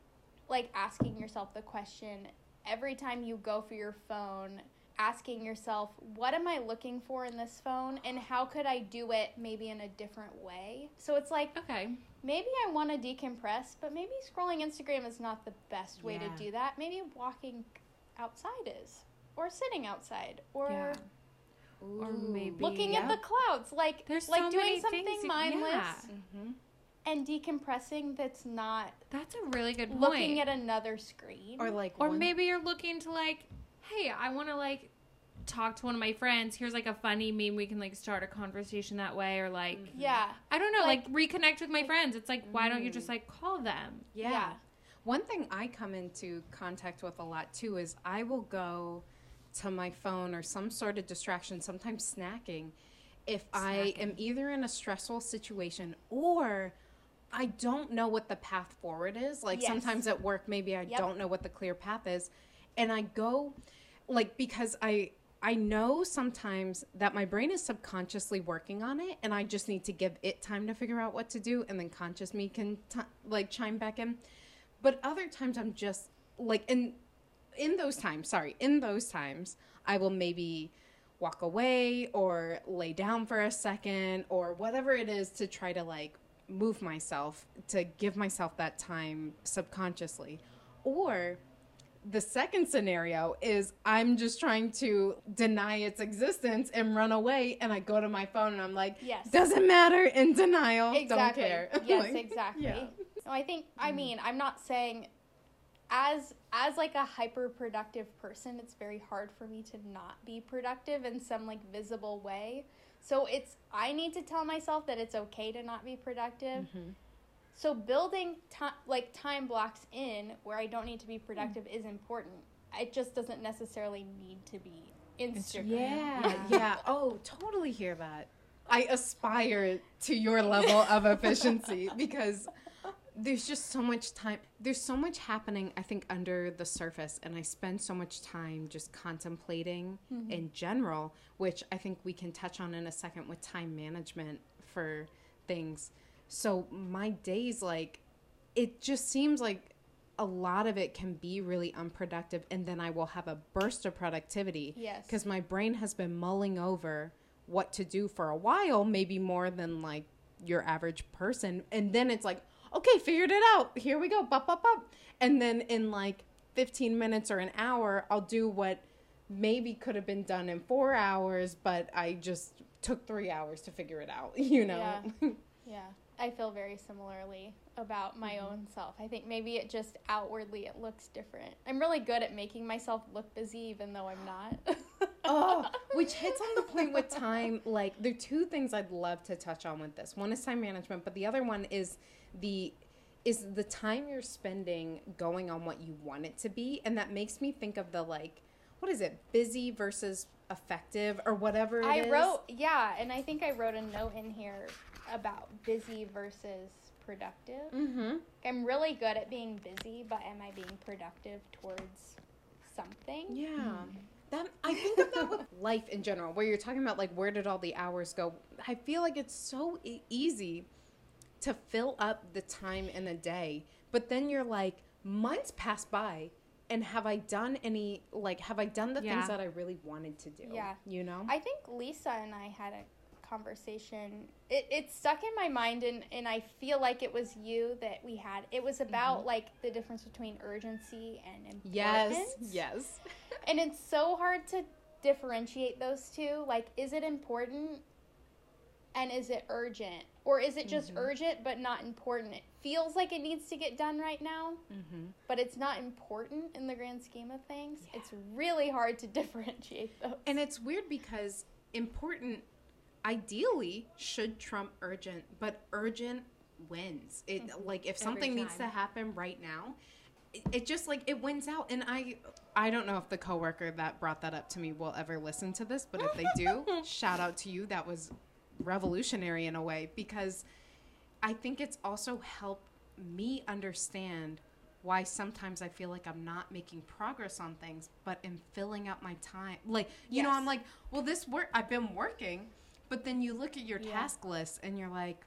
like asking yourself the question every time you go for your phone asking yourself what am i looking for in this phone and how could i do it maybe in a different way so it's like Okay. maybe i want to decompress but maybe scrolling instagram is not the best way Yeah. to do that maybe walking outside is or sitting outside or Yeah. Or maybe- looking at the clouds like There's like so doing something you- mindless yeah. Mhm. and decompressing that's not That's a really good point. looking at another screen. Or like or one- maybe you're looking to like, hey, I want to like talk to one of my friends. Here's like a funny meme. We can like start a conversation that way, or like yeah, I don't know, like, Like- reconnect with my friends. It's like why don't you Mm. just like call them? Yeah. Yeah. One thing I come into contact with a lot too is I will go to my phone or some sort of distraction, sometimes snacking, if I am either in a stressful situation or I don't know what the path forward is. Like Yes. sometimes at work, maybe I Yep. don't know what the clear path is. And I go, like, because I. I know sometimes that my brain is subconsciously working on it, and I just need to give it time to figure out what to do, and then conscious me can t- like chime back in but other times i'm just like in in those times sorry in those times i will maybe walk away or lay down for a second or whatever it is to try to like move myself to give myself that time subconsciously or the second scenario is I'm just trying to deny its existence and run away, and I go to my phone and I'm like, Yes. doesn't matter, in denial, exactly. don't care. Yes, Like, exactly. yeah. No, I think I mean I'm not saying as as like a hyper productive person, it's very hard for me to not be productive in some like visible way. So it's I need to tell myself that it's okay to not be productive. Mhm. So building time like time blocks in where I don't need to be productive is important. It just doesn't necessarily need to be Instagram. Yeah, yeah. Oh, totally hear that. I aspire to your level of efficiency because there's just so much time. There's so much happening, I think, under the surface, and I spend so much time just contemplating mm-hmm. in general, which I think we can touch on in a second with time management for things. So my days, like, it just seems like a lot of it can be really unproductive, and then I will have a burst of productivity Yes. because my brain has been mulling over what to do for a while, maybe more than like your average person. And then it's like, okay, figured it out. Here we go. Bop, bop, bop. And then in like 15 minutes or an hour, I'll do what maybe could have been done in four hours, but I just took three hours to figure it out, you know? Yeah, I feel very similarly about my mm-hmm. own self. I think maybe it just outwardly it looks different. I'm really good at making myself look busy even though I'm not. oh, which hits on the point with time. Like, there are two things I'd love to touch on with this. One is time management, but the other one is the is the time you're spending going on what you want it to be, and that makes me think of the like, what is it, busy versus effective or whatever. it I is. wrote, yeah, and I think I wrote a note in here about busy versus productive. Mm-hmm. I'm really good at being busy, but am I being productive towards something? Yeah. That I think of that with life in general, where you're talking about like where did all the hours go? I feel like it's so e- easy to fill up the time in a day, but then you're like, months pass by and have I done any like have I done the Yeah. things that I really wanted to do? Yeah. You know? I think Lisa and I had a conversation. It, it stuck in my mind, and, and I feel like it was you that we had. It was about mm-hmm. like the difference between urgency and importance. yes. Yes. And it's so hard to differentiate those two. Like, is it important and is it urgent? Or is it just urgent but not important? It feels like it needs to get done right now, Mm-hmm. but it's not important in the grand scheme of things. It's really hard to differentiate those. And it's weird because important ideally should trump urgent, but urgent wins. It like if something needs to happen right now, it, it just like it wins out. And I I don't know if the coworker that brought that up to me will ever listen to this, but if they do, shout out to you. That was revolutionary in a way because I think it's also helped me understand why sometimes I feel like I'm not making progress on things, but am filling up my time. Like, you know, I'm like, well, this work, I've been working, but then you look at your Yeah. task list and you're like,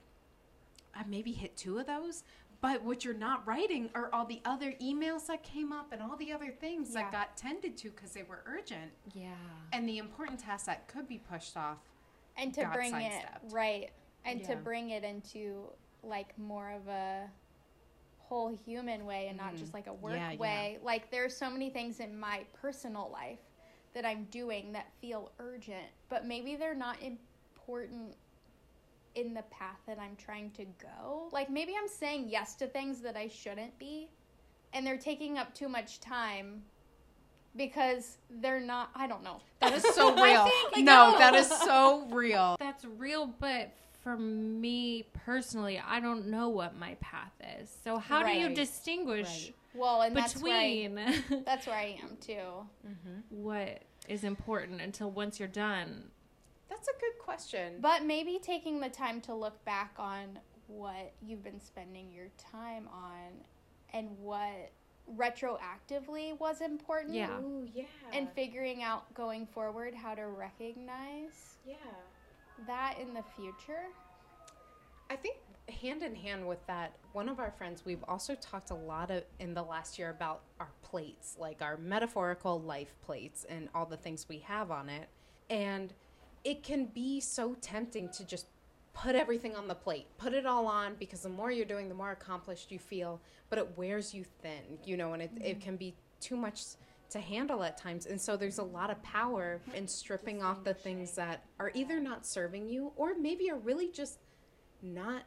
I maybe hit two of those. But what you're not writing are all the other emails that came up and all the other things Yeah. that got tended to because they were urgent. Yeah. And the important tasks that could be pushed off. And to bring it right and to bring it into like more of a whole human way and not Mhm. just like a work Yeah, yeah. way like there's so many things in my personal life that i'm doing that feel urgent but maybe they're not important in the path that i'm trying to go like maybe i'm saying yes to things that i shouldn't be and they're taking up too much time because they're not i don't know That is so real. think- no, no. that is so real. That's real, but for me personally, I don't know what my path is. So how do you distinguish Right. well and that's where I, between that's where i am too mm-hmm. what is important until once you're done? That's a good question. But maybe taking the time to look back on what you've been spending your time on and what retroactively was important. Yeah. Ooh, yeah. And figuring out going forward how to recognize yeah. that in the future. I think hand in hand with that, one of our friends, we've also talked a lot of, in the last year about our plates, like our metaphorical life plates and all the things we have on it. And it can be so tempting to just put everything on the plate, put it all on because the more you're doing, the more accomplished you feel, but it wears you thin, you know, and it, it can be too much to handle at times. And so there's a lot of power in stripping off the things that are either not serving you or maybe are really just not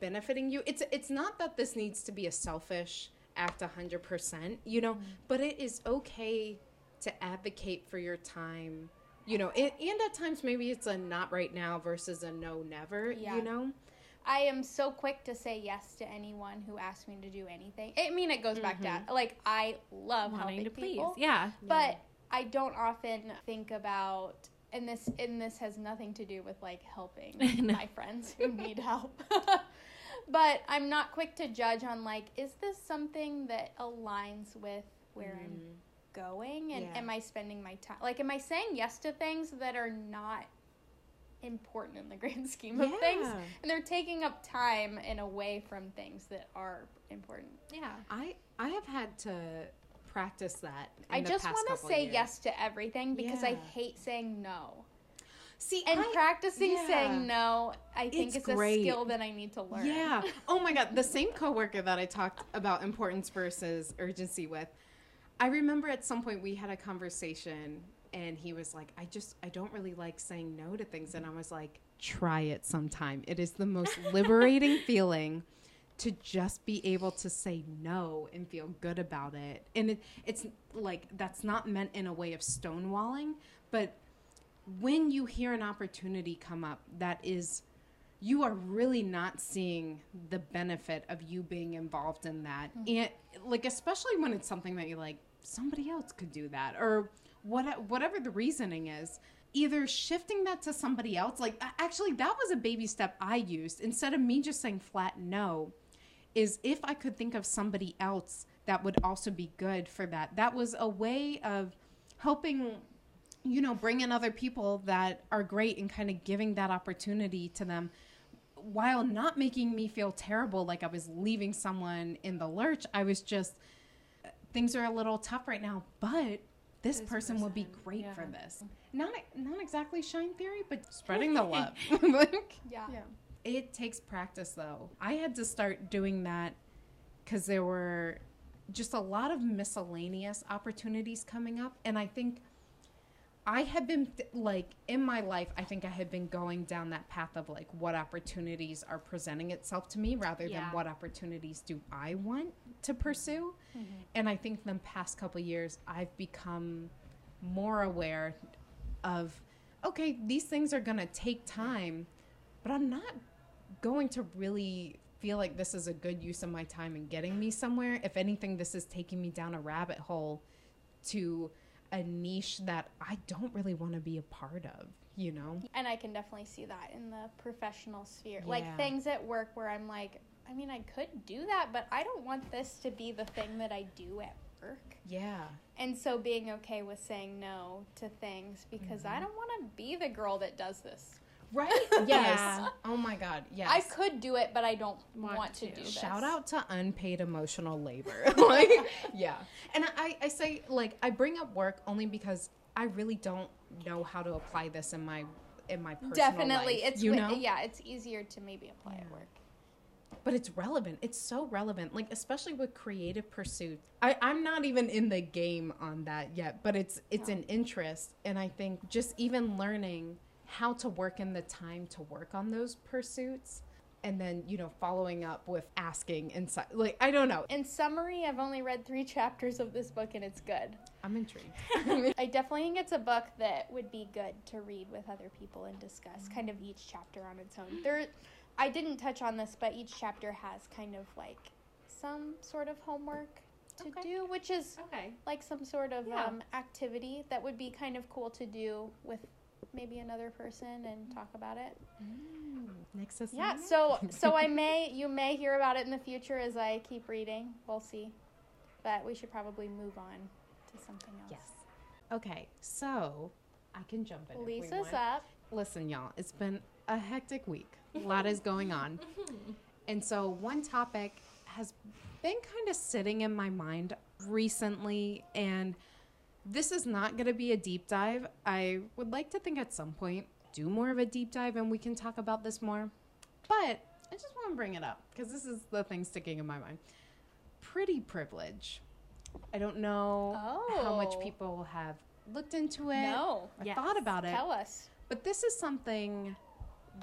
benefiting you. It's it's not that this needs to be a selfish act 100%, you know, but it is okay to advocate for your time. You know, and, and at times maybe it's a not right now versus a no never, Yeah. you know? I am so quick to say yes to anyone who asks me to do anything. I mean, it goes back to mm-hmm. like I love Wanting helping to please. people. Yeah. but I don't often think about and this and this has nothing to do with like helping No. my friends who need help. but I'm not quick to judge on like is this something that aligns with where I'm mm-hmm. Going and Yeah. am I spending my time like am I saying yes to things that are not important in the grand scheme of things and they're taking up time and away from things that are important. Yeah. I I have had to practice that. in I the just want to say years. yes to everything because I hate saying no. See, And I- practicing yeah. saying no, I think It's is great. a skill that I need to learn. Yeah. Oh my God. The same coworker that I talked about importance versus urgency with. I remember at some point we had a conversation and he was like, I just, I don't really like saying no to things. And I was like, try it sometime. It is the most liberating feeling to just be able to say no and feel good about it. And it, it's like, that's not meant in a way of stonewalling, but when you hear an opportunity come up that is you are really not seeing the benefit of you being involved in that mm-hmm. and like especially when it's something that you're like somebody else could do that or what whatever the reasoning is either shifting that to somebody else like actually that was a baby step i used instead of me just saying flat no is if i could think of somebody else that would also be good for that that was a way of helping you know, bring in other people that are great and kind of giving that opportunity to them while not making me feel terrible like I was leaving someone in the lurch. I was just things are a little tough right now, but this, This person, would be person, great for this. Not not exactly shine theory, but spreading the love. like, Yeah. yeah. It takes practice though. I had to start doing that because there were just a lot of miscellaneous opportunities coming up. And I think I had been like in my life, I think I had been going down that path of like what opportunities are presenting itself to me rather Yeah. than what opportunities do I want to pursue. Mm-hmm. And I think the past couple years, I've become more aware of okay, these things are going to take time, but I'm not going to really feel like this is a good use of my time and getting me somewhere. If anything, this is taking me down a rabbit hole to a niche that I don't really want to be a part of, you know? And I can definitely see that in the professional sphere. Yeah. Like things at work where I'm like, I mean, I could do that, but I don't want this to be the thing that I do at work. Yeah. And so being okay with saying no to things because I mm-hmm. don't want to be the girl that does this. Right? Yes. Yeah. Oh my God. Yes. I could do it, but I don't Want want, to. to. do this. Shout out to unpaid emotional labor. like, yeah. And I, I say, like, I bring up work only because I really don't know how to apply this in my in my personal Definitely, life, it's you know. yeah, it's easier to maybe apply at work. But it's relevant. It's so relevant. Like especially with creative pursuits. I, I'm not even in the game on that yet, but it's it's No. an interest. And I think just even learning how to work in the time to work on those pursuits and then, you know, following up with asking inside like I don't know. In summary, I've only read three chapters of this book and it's good. I'm intrigued. I definitely think it's a book that would be good to read with other people and discuss kind of each chapter on its own. There I didn't touch on this, but each chapter has kind of like some sort of homework to Okay. do, which is Okay. like some sort of Yeah. um, activity that would be kind of cool to do with maybe another person and talk about it. Mm, Next Yeah, so so I may you may hear about it in the future as I keep reading. We'll see. But we should probably move on to something else. Yes. Okay, so I can jump in. Lisa's up. Listen, y'all, it's been a hectic week. A lot is going on. And so, one topic has been kind of sitting in my mind recently, and this is not going to be a deep dive. I would like to think at some point do more of a deep dive and we can talk about this more. But I just want to bring it up because this is the thing sticking in my mind. Pretty privilege. I don't know how much Oh. people have looked into it No. or Yes. thought about it. Tell us. But this is something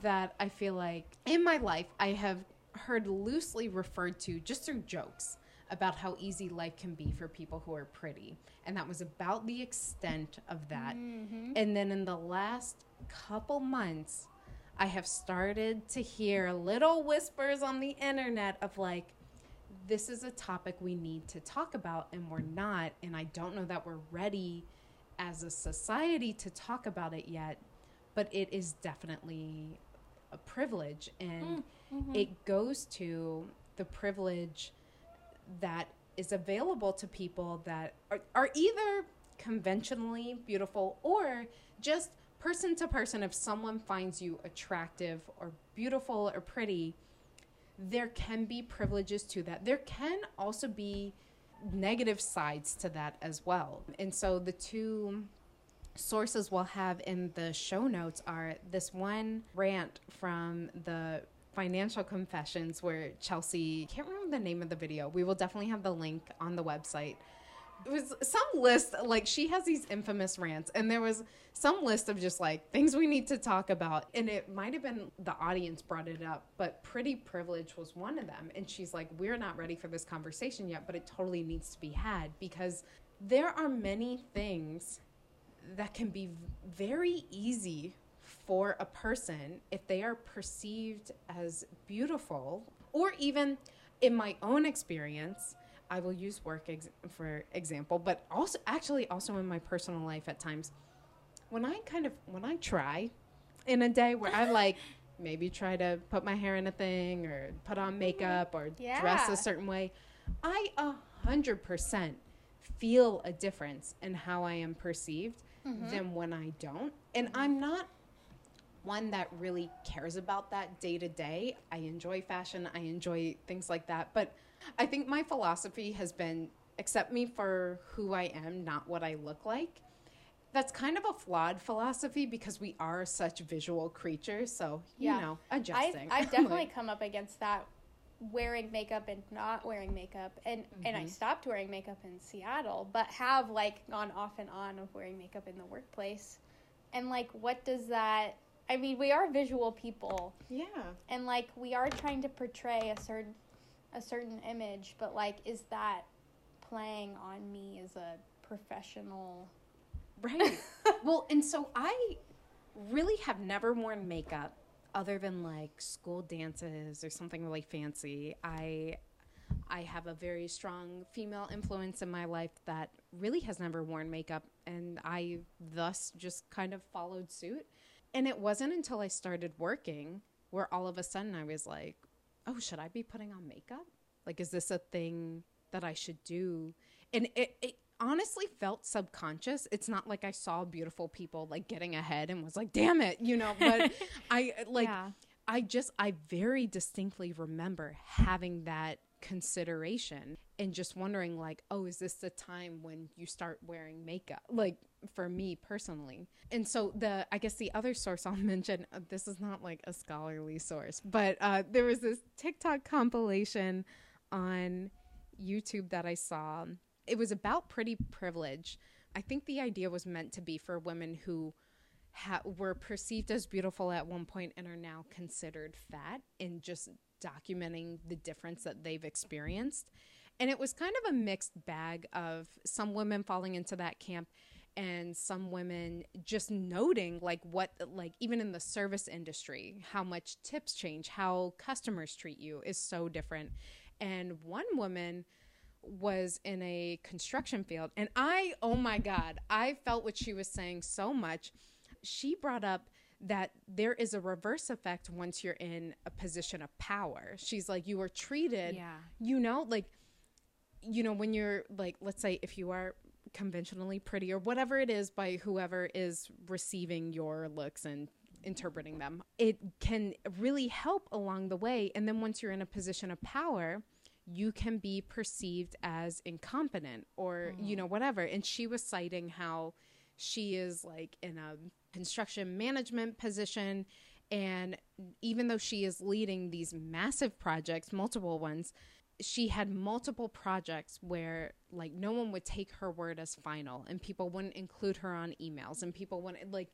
that I feel like in my life I have heard loosely referred to just through jokes about how easy life can be for people who are pretty. And that was about the extent of that. Mm-hmm. And then in the last couple months, I have started to hear little whispers on the internet of like, this is a topic we need to talk about, and we're not. And I don't know that we're ready as a society to talk about it yet, but it is definitely a privilege. And it goes to the privilege that is available to people that are, are either conventionally beautiful or just person to person if someone finds you attractive or beautiful or pretty there can be privileges to that. There can also be negative sides to that as well. And so the two sources we'll have in the show notes are this one rant from the financial confessions where Chelsea can't remember the name of the video. We will definitely have the link on the website. It was some list like she has these infamous rants and there was some list of just like things we need to talk about and it might have been the audience brought it up but pretty privilege was one of them and she's like we're not ready for this conversation yet but it totally needs to be had because there are many things that can be very easy for a person if they are perceived as beautiful or even in my own experience i will use work ex- for example but also actually also in my personal life at times when i kind of when i try in a day where i like maybe try to put my hair in a thing or put on makeup or dress a certain way i a hundred percent feel a difference in how i am perceived mm-hmm. than when i don't. And i'm not one that really cares about that day to day. I enjoy fashion, I enjoy things like that. But I think my philosophy has been accept me for who I am, not what I look like. That's kind of a flawed philosophy because we are such visual creatures. So, you Yeah. know, I've, adjusting. I've definitely Like, come up against that wearing makeup and not wearing makeup and and I Mhm. stopped wearing makeup in Seattle but have like gone off and on of wearing makeup in the workplace and like what does that I mean we are visual people yeah. and like we are trying to portray a certain a certain image but like is that playing on me as a professional Right. well, and so I really have never worn makeup other than like school dances or something really fancy. I I have a very strong female influence in my life that really has never worn makeup and I thus just kind of followed suit. And it wasn't until I started working where all of a sudden I was like, "Oh, should I be putting on makeup? Like is this a thing that I should do?" And it, it honestly felt subconscious. It's not like I saw beautiful people like getting ahead and was like, "Damn it," you know, but I like yeah. I just I very distinctly remember having that consideration and just wondering like, "Oh, is this the time when you start wearing makeup?" Like for me personally. And so the I guess the other source I'll mention, uh, this is not like a scholarly source, but uh there was this TikTok compilation on YouTube that I saw. It was about pretty privilege. I think the idea was meant to be for women who ha- were perceived as beautiful at one point and are now considered fat and just documenting the difference that they've experienced. And it was kind of a mixed bag of some women falling into that camp and some women just noting like what like even in the service industry how much tips change how customers treat you is so different and one woman was in a construction field and i oh my god i felt what she was saying so much she brought up that there is a reverse effect once you're in a position of power. She's like you are treated Yeah. you know like you know when you're like let's say if you are conventionally pretty or whatever it is by whoever is receiving your looks and interpreting them it can really help along the way. And then once you're in a position of power you can be perceived as incompetent or you mm. know whatever. And she was citing how she is like in a construction management position. And even though she is leading these massive projects multiple ones she had multiple projects where like no one would take her word as final and people wouldn't include her on emails and people wouldn't like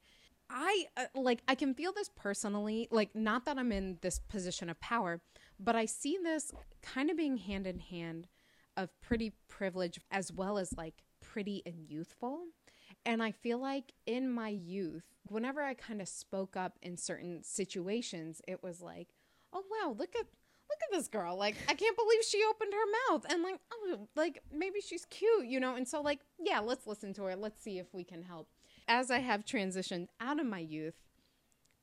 I uh, like I can feel this personally like not that I'm in this position of power but I see this kind of being hand in hand of pretty privilege as well as like pretty and youthful and I feel like in my youth whenever I kind of spoke up in certain situations it was like oh wow look at look at this girl. Like i can't believe she opened her mouth. And like oh like maybe she's cute you know? And so like yeah let's listen to her. Let's see if we can help. As i have transitioned out of my youth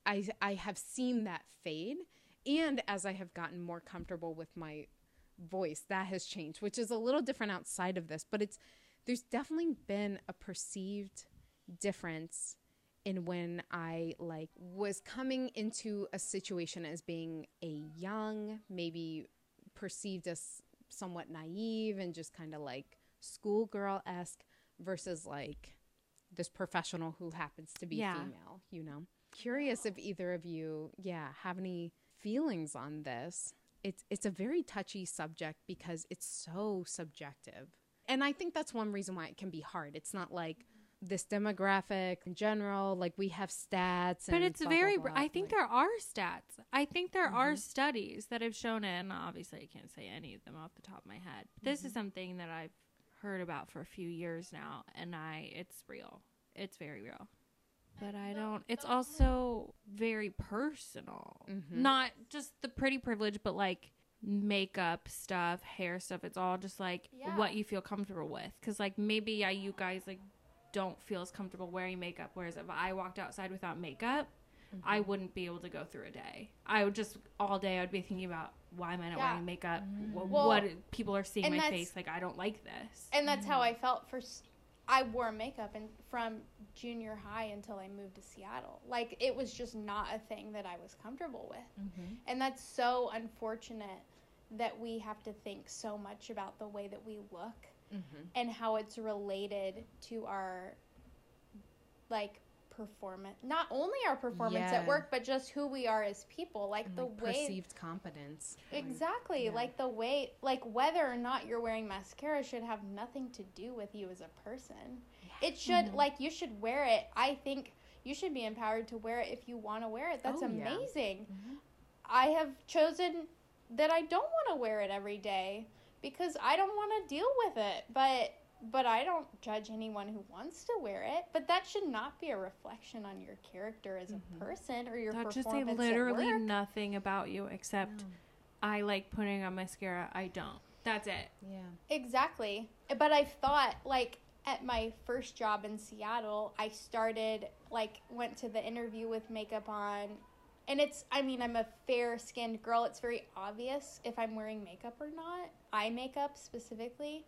i i have seen that fade. And as i have gotten more comfortable with my voice that has changed which is a little different outside of this but it's there's definitely been a perceived difference in when I like was coming into a situation as being a young, maybe perceived as somewhat naive and just kind of like schoolgirl esque versus like this professional who happens to be Yeah. female, you know? Curious if either of you, yeah, have any feelings on this. It's it's a very touchy subject because it's so subjective. And I think that's one reason why it can be hard. It's not like this demographic in general, like we have stats But it's blah, blah, very. blah. I think Like, there are stats. I think there are Mhm. studies that have shown it. And obviously, I can't say any of them off the top of my head. This Mm-hmm. is something that I've heard about for a few years now, and I it's real. It's very real. But I don't. It's also very personal. Mhm. Not just the pretty privilege, but like makeup stuff, hair stuff. It's all just like Yeah. what you feel comfortable with. Because like maybe yeah, you guys like don't feel as comfortable wearing makeup. Whereas if I walked outside without makeup, I Mm-hmm. wouldn't be able to go through a day. I would just all day I'd be thinking about why am I not Yeah. wearing makeup? Wh- Well, what people are seeing my face like I don't like this. and that's how I felt for. I wore makeup and from junior high until I moved to Seattle. Like it was just not a thing that I was comfortable with, Mhm. and that's so unfortunate that we have to think so much about the way that we look and how it's related to our like performance not only our performance Yeah. at work but just who we are as people like And, the like, way perceived competence. exactly Yeah. like the way like whether or not you're wearing mascara should have nothing to do with you as a person it should Mm-hmm. like you should wear it i think you should be empowered to wear it if you want to wear it that's Oh, yeah. amazing Mhm. i have chosen that i don't want to wear it every day because i don't want to deal with it but but i don't judge anyone who wants to wear it but that should not be a reflection on your character as a Mhm. person or your That just say literally nothing about you except I like putting on mascara. I don't. That's it. Yeah. Exactly. But I've thought like at my first job in Seattle, I started like went to the interview with makeup on and it's I mean, I'm a fair-skinned girl. It's very obvious if I'm wearing makeup or not. Eye makeup specifically.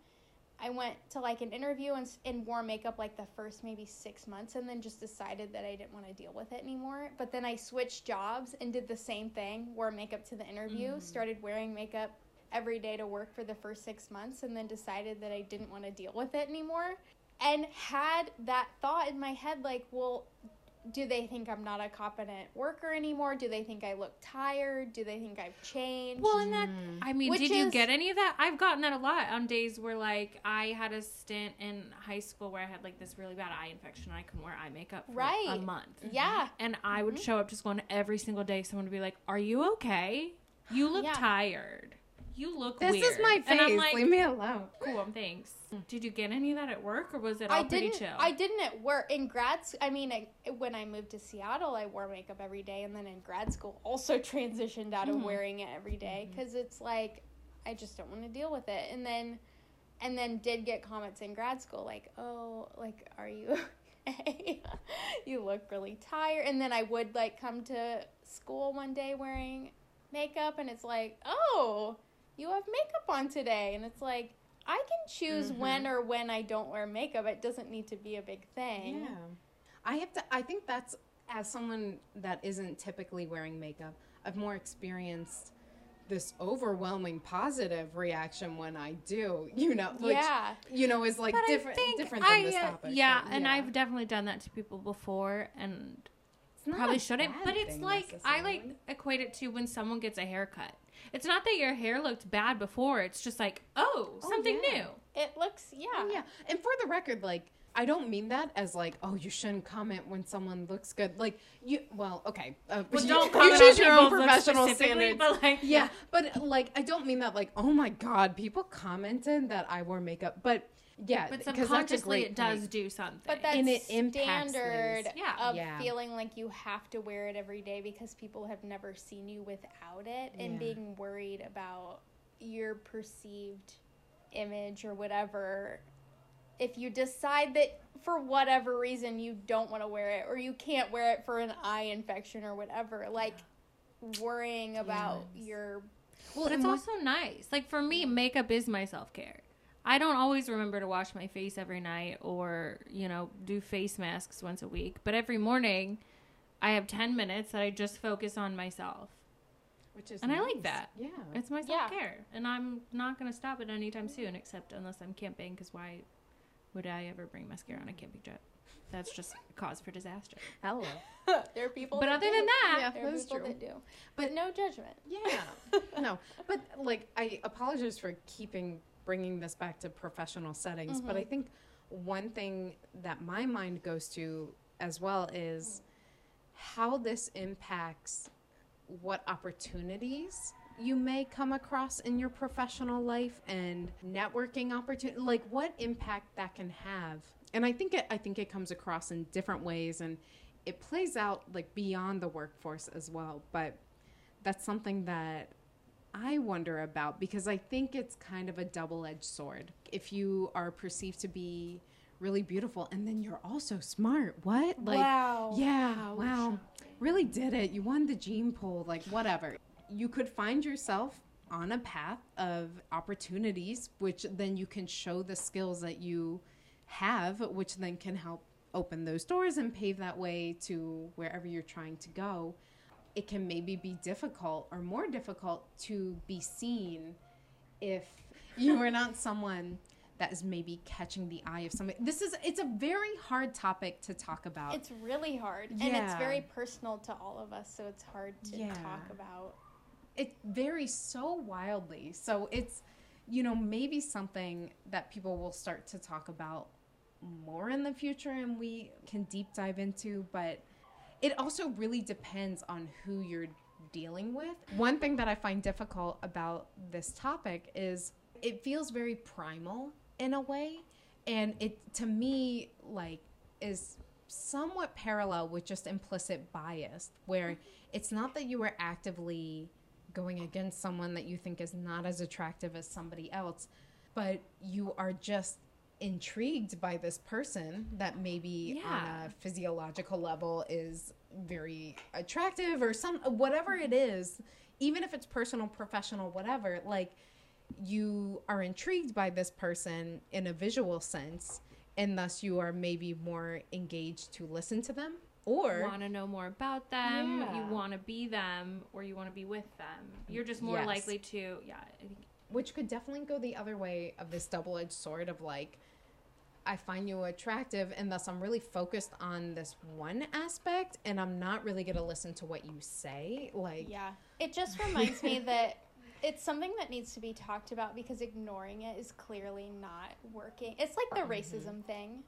I went to like an interview and, and wore makeup like the first maybe six months and then just decided that I didn't want to deal with it anymore. But then I switched jobs and did the same thing, wore makeup to the interview, Mhm. started wearing makeup every day to work for the first six months and then decided that I didn't want to deal with it anymore. And had that thought in my head like, well, do they think I'm not a competent worker anymore? Do they think I look tired? Do they think I've changed? Well, and that Mm. I mean, Which did you get any of that? I've gotten that a lot on days where like I had a stint in high school where I had like this really bad eye infection and I couldn't wear eye makeup for a month. yeah. And I would Mhm. show up just going every single day. Someone would be like, "Are you okay? You look Yeah. tired. You look This weird." is my face. And I'm like, Leave me alone. "Cool, thanks." Did you get any of that at work, or was it all I pretty didn't. chill? I didn't at work in grad. school, I mean, I, when I moved to Seattle, I wore makeup every day, and then in grad school, also transitioned out of Mhm. wearing it every day because it's like I just don't want to deal with it. And then, and then did get comments in grad school like, "Oh, like, are you okay? you look really tired." And then I would like come to school one day wearing makeup, and it's like, "Oh, you have makeup on today," and it's like. I can choose Mhm. when or when I don't wear makeup. It doesn't need to be a big thing. Yeah. I have to I think that's as someone that isn't typically wearing makeup, I've more experienced this overwhelming positive reaction when I do, you know, which yeah. you know is like But different different than I, this uh, topic. Yeah, but and I've definitely done that to people before, and It's not probably shouldn't. But it's like I like equate it to when someone gets a haircut. It's not that your hair looked bad before. It's just like, oh, Oh, something yeah. new. It looks yeah. Oh, yeah. And for the record, like I don't mean that as like, oh, you shouldn't comment when someone looks good. Like you, well, okay, uh, Well, you- don't you comment choose on your own people's professional specifically, standards. But like, yeah, but like I don't mean that like, oh my god, people commented that I wore makeup, but yeah, but 'cause that's a subconsciously it does point. do something. But that And it impacts standard things. Yeah. of Yeah. feeling like you have to wear it every day because people have never seen you without it and Yeah. being worried about your perceived image or whatever. If you decide that for whatever reason you don't want to wear it or you can't wear it for an eye infection or whatever, like worrying about Yes. your Well, it's also nice. Like for me, makeup is my self care. I don't always remember to wash my face every night or, you know, do face masks once a week. But every morning, I have 10 minutes that I just focus on myself. which is and I like that. Yeah, It's my self care. And I'm not going to stop it anytime mm-hmm. soon, except unless I'm camping, because why would I ever bring mascara on a camping trip? That's just a cause for disaster. hello. there are people But that other do. than that- Yeah, there are people true. that do. But- But no judgment. Yeah, no, but like I apologize for keeping bringing this back to professional settings, but I Mhm. think one thing that my mind goes to as well is how this impacts what opportunities you may come across in your professional life and networking opportunity like what impact that can have and i think it i think it comes across in different ways and it plays out like beyond the workforce as well but that's something that I wonder about because I think it's kind of a double edged sword. If you are perceived to be really beautiful and then you're also smart, what? Like, wow. yeah, wow, really did it. You won the gene pool, like, whatever. You could find yourself on a path of opportunities, which then you can show the skills that you have, which then can help open those doors and pave that way to wherever you're trying to go it can maybe be difficult or more difficult to be seen if you are not someone that is maybe catching the eye of somebody. This is it's a very hard topic to talk about. It's really hard, and it's very personal to all of us, so it's hard to Yeah. talk about. it varies so wildly. So it's, you know, maybe something that people will start to talk about more in the future and we can deep dive into. But it also really depends on who you're dealing with. One thing that I find difficult about this topic is it feels very primal in a way. And it, to me, like, is somewhat parallel with just implicit bias, where it's not that you are actively going against someone that you think is not as attractive as somebody else, but you are just intrigued by this person that maybe on a physiological level is very attractive or some whatever it mm-hmm. is even if it's personal professional whatever like you are intrigued by this person in a visual sense and thus you are maybe more engaged to listen to them or want to know more about them, Yeah. you want to be them, or you want to be with them. You're just more Yes. likely to, yeah. Which could definitely go the other way of this double-edged sword of like I find you attractive and thus I'm really focused on this one aspect and I'm not really going to listen to what you say like Yeah. It just reminds me that it's something that needs to be talked about because ignoring it is clearly not working. It's like the mm-hmm. racism thing.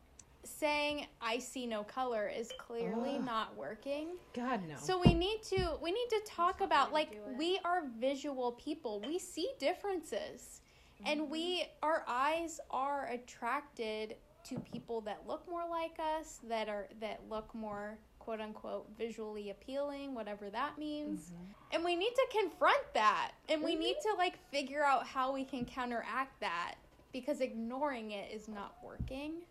Saying I see no color is clearly Ugh. not working. god no So we need to we need to talk about like to do it. we are visual people. We see differences. And we our eyes are attracted to people that look more like us, that are that look more quote unquote visually appealing, whatever that means. Mm-hmm. And we need to confront that. And we need mm-hmm. to like figure out how we can counteract that because ignoring it is not working.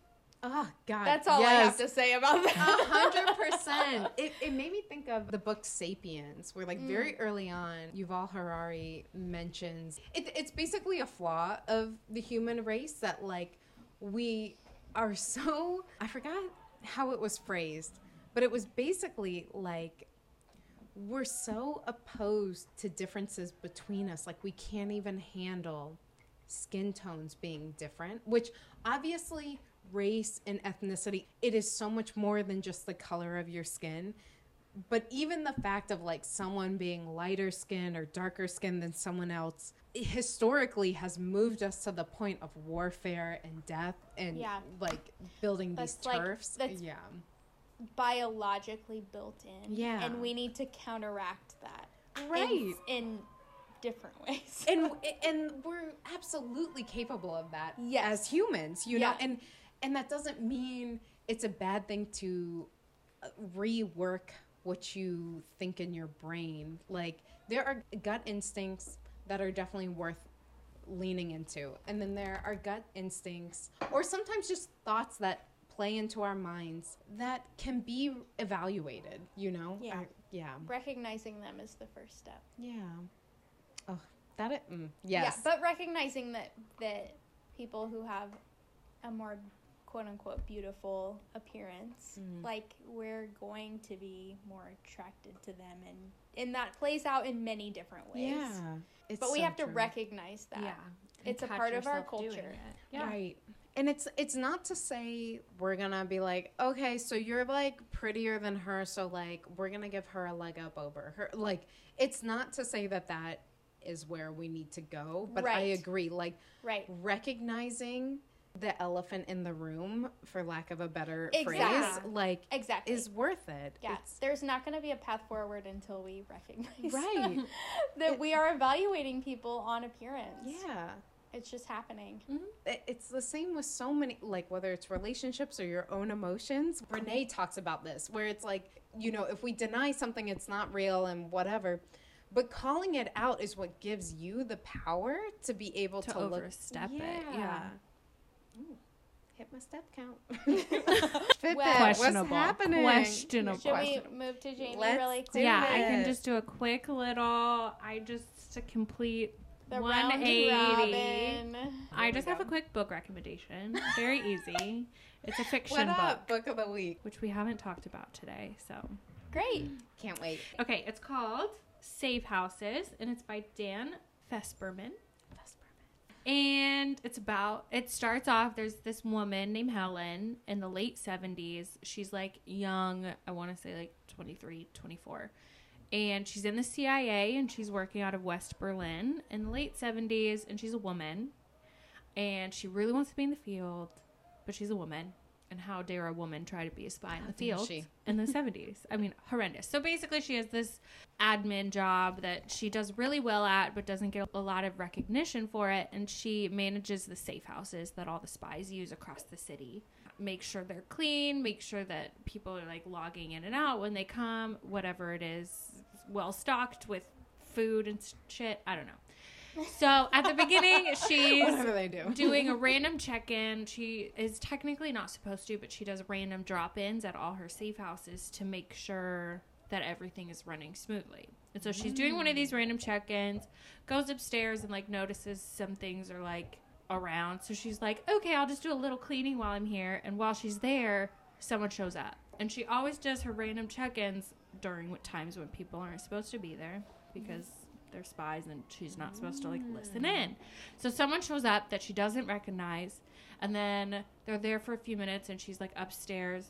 Oh god That's all I have to say about A that. hundred percent. It it made me think of the book *Sapiens*, where like very mm. early on, Yuval Harari mentions it, it's basically a flaw of the human race that like we are so I forgot how it was phrased, but it was basically like we're so opposed to differences between us, like we can't even handle skin tones being different, which obviously race and ethnicity, it is so much more than just the color of your skin. But even the fact of like someone being lighter skin or darker skin than someone else historically has moved us to the point of warfare and death and Yeah. like building That's, these like, turfs. that's- yeah. biologically built in. Yeah. And we need to counteract that. in- Right. In, different ways. and and we're absolutely capable of that Yes. as humans you know and and that doesn't mean it's a bad thing to uh, rework what you think in your brain. Like there are gut instincts that are definitely worth leaning into and then there are gut instincts or sometimes just thoughts that play into our minds that can be evaluated you know? Yeah. Yeah. Recognizing them is the first step. yeah. Oh that it mm, yes. Yeah, but recognizing that that people who have a more quote unquote beautiful appearance, Mhm. like we're going to be more attracted to them and and that plays out in many different ways. Yeah. It's But we so have to true. recognize that. yeah. It's a part of our culture. Yeah. Right. And it's it's not to say we're gonna be like, okay, so you're like prettier than her, so like we're gonna give her a leg up over her. Like it's not to say that that is where we need to go, but I agree. Like Right. recognizing the elephant in the room, for lack of a better Exactly. phrase, like Exactly. is worth it. yeah, It's, there's not going to be a path forward until we recognize Right. that we are evaluating people on appearance. yeah. It's just happening. Mm-hmm. it- it's the same with so many like whether it's relationships or your own emotions renee mm-hmm. talks about this where it's like you know if we deny something it's not real and whatever but calling it out is what gives you the power to be able to, To look overstep it, yeah. Ooh, hit my step count Fitbit, Well- what's happening Questionable. Should we Question- move to Jamie Let's really quick? yeah, I can just do a quick little. I just to complete The round 180. I just have a quick book recommendation. Very easy. It's a what fiction up book, book of the week which we haven't talked about today. So, Great. can't wait okay, it's called Safe Houses, and it's by Dan Fesperman. And it's about, it starts off, there's this woman named Helen in the late 70s. She's like young, I want to say like 23, 24. And she's in the CIA and she's working out of West Berlin in the late 70s. And she's a woman. And she really wants to be in the field, but she's a woman. And how dare a woman try to be a spy in the field in the 70s? I mean, horrendous. So basically, she has this admin job that she does really well at, but doesn't get a lot of recognition for it. And she manages the safe houses that all the spies use across the city. Make sure they're clean, make sure that people are like logging in and out when they come, whatever it is, well stocked with food and shit. I don't know. So at the beginning, she's Whatever they do. doing a random check-in. She is technically not supposed to, but she does random drop-ins at all her safe houses to make sure that everything is running smoothly. And so she's doing one of these random check-ins, goes upstairs and like notices some things are like around. So she's like, "Okay, I'll just do a little cleaning while I'm here." And while she's there, someone shows up. And she always does her random check-ins during times when people aren't supposed to be there because they're spies and she's not supposed to like listen mm. in. So someone shows up that she doesn't recognize, and then they're there for a few minutes, and she's like upstairs,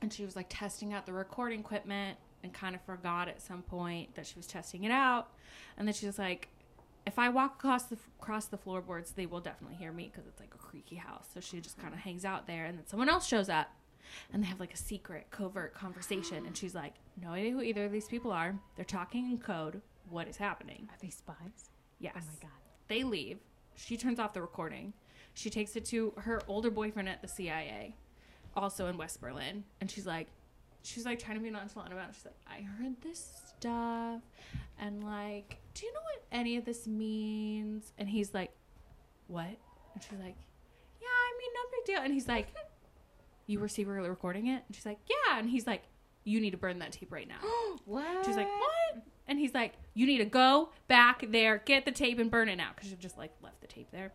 and she was like testing out the recording equipment, and kind of forgot at some point that she was testing it out, and then she was like, "If I walk across the across the floorboards, they will definitely hear me because it's like a creaky house." So she just kind of hangs out there, and then someone else shows up. And they have like a secret, covert conversation, and she's like, "No idea who either of these people are. They're talking in code. What is happening?" Are they spies? Yes. Oh my god. They leave. She turns off the recording. She takes it to her older boyfriend at the CIA, also in West Berlin, and she's like, she's like trying to be nonchalant about it. She's like, I heard this stuff, and like, do you know what any of this means? And he's like, what? And she's like, yeah, I mean, no big deal. And he's like, you were secretly recording it? And she's like, yeah. And he's like, you need to burn that tape right now. What? She's like, what? And he's like, you need to go back there, get the tape, and burn it now because she just like left the tape there.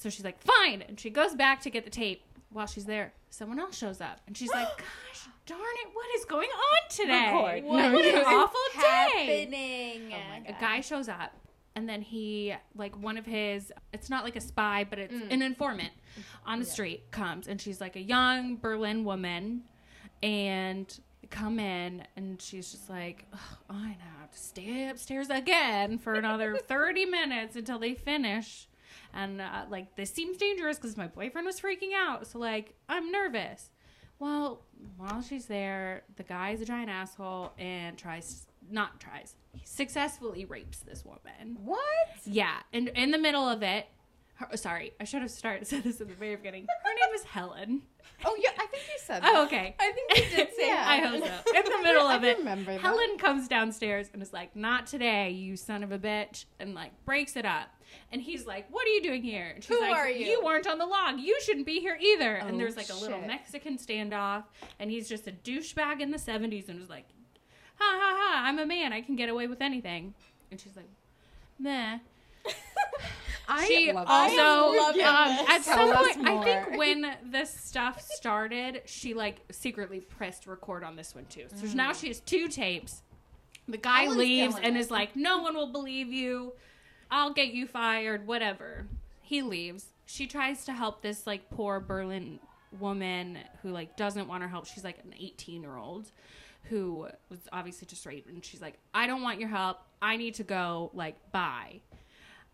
So she's like, fine. And she goes back to get the tape. While she's there, someone else shows up, and she's like, gosh darn it, what is going on today? Record. What, an awful day. happening? Oh A guy shows up, and then he like one of his. It's not like a spy, but it's Mm. an informant on the street comes, and she's like a young Berlin woman, and come in, and she's just like, "Ugh, I now have to stay upstairs again for another thirty minutes until they finish. And uh, like this seems dangerous because my boyfriend was freaking out, so like I'm nervous. Well, while she's there, the guy's a giant asshole and tries not tries. He successfully rapes this woman. What? Yeah, and in the middle of it, her, sorry, I should have started said this at the very beginning. Her name is Helen. Oh yeah, I think you said. Oh, that. okay. I think you did say Yeah. I hope so. In the middle of I it, remember that. Helen comes downstairs and is like, "Not today, you son of a bitch," and like breaks it up. And he's like, "What are you doing here?" And she's Who like, are you? You weren't on the log. You shouldn't be here either." Oh, and there's like a little. Mexican standoff, and he's just a douchebag in the '70s, and was like, "Ha ha ha! I'm a man. I can get away with anything." And she's like, "Meh." I she also love this. um, at Tell some point i think when this stuff started she like secretly pressed record on this one too. So now she has two tapes. The guy leaves and it. is like no one will believe you. I'll get you fired whatever. He leaves. She tries to help this like poor berlin woman who like doesn't want her help. She's like an 18 year old who was obviously just raped and she's like i don't want your help. I need to go like bye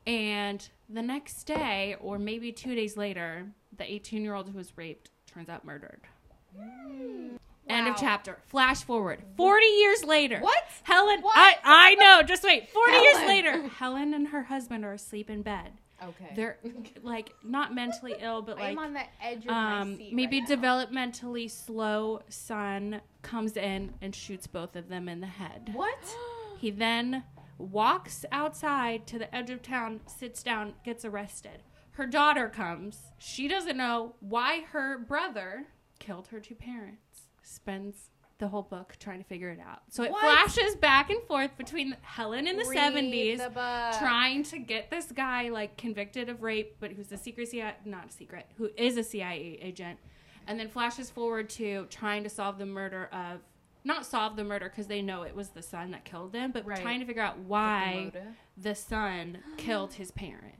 and the next day, or maybe two days later, the 18 year old who was raped turns out murdered. End of chapter. Flash forward. 40 years later. What? Helen, What? I, I know, just wait. 40 years later, Helen and her husband are asleep in bed. Okay. They're like not mentally ill, but like I'm on the edge of my um, seat. maybe right now. developmentally slow son comes in and shoots both of them in the head. what? He then walks outside to the edge of town, sits down, gets arrested. Her daughter comes. She doesn't know why her brother killed her two parents. Spends the whole book trying to figure it out. So it What? flashes back and forth between Helen in the Read 70s the trying to get this guy like convicted of rape, but who's a secret CIA, not a secret, who is a CIA agent, and then flashes forward to trying to solve the murder of, not solve the murder because they know it was the son that killed them, but Right. trying to figure out why the son killed his parents.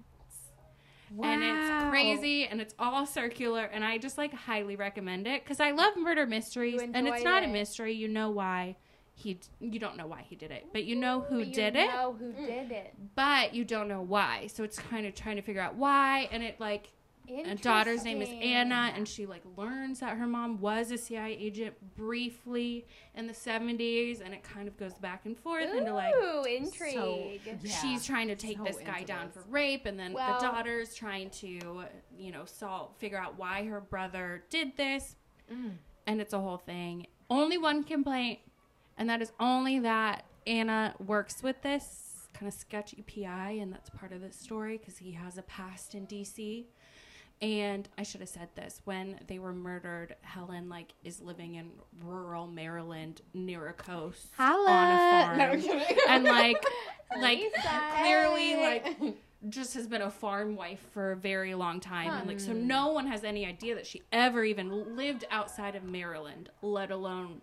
Wow. and it's crazy and it's all circular and I just like highly recommend it because I love murder mysteries and it's enjoyed not a mystery. You know why he you don't know why he did it, but you know who But you did it, know who mm. did it. but you don't know why. So it's kind of trying to figure out why and it like a daughter's name is Anna, and she like learns that her mom was a CIA agent briefly in the 70s, and it kind of goes back and forth into like Ooh, intrigue. Yeah. she's trying to take So this guy down for rape, and then Well- the daughter's trying to, you know, solve figure out why her brother did this, mm. and it's a whole thing. Only one complaint, and that is only that Anna works with this kind of sketchy PI, and that's part of the story because he has a past in DC. And I should have said this when they were murdered. Helen like is living in rural Maryland near a coast on a farm, No, and like like Lisa. clearly like just has been a farm wife for a very long time. And like so no one has any idea that she ever even lived outside of Maryland let alone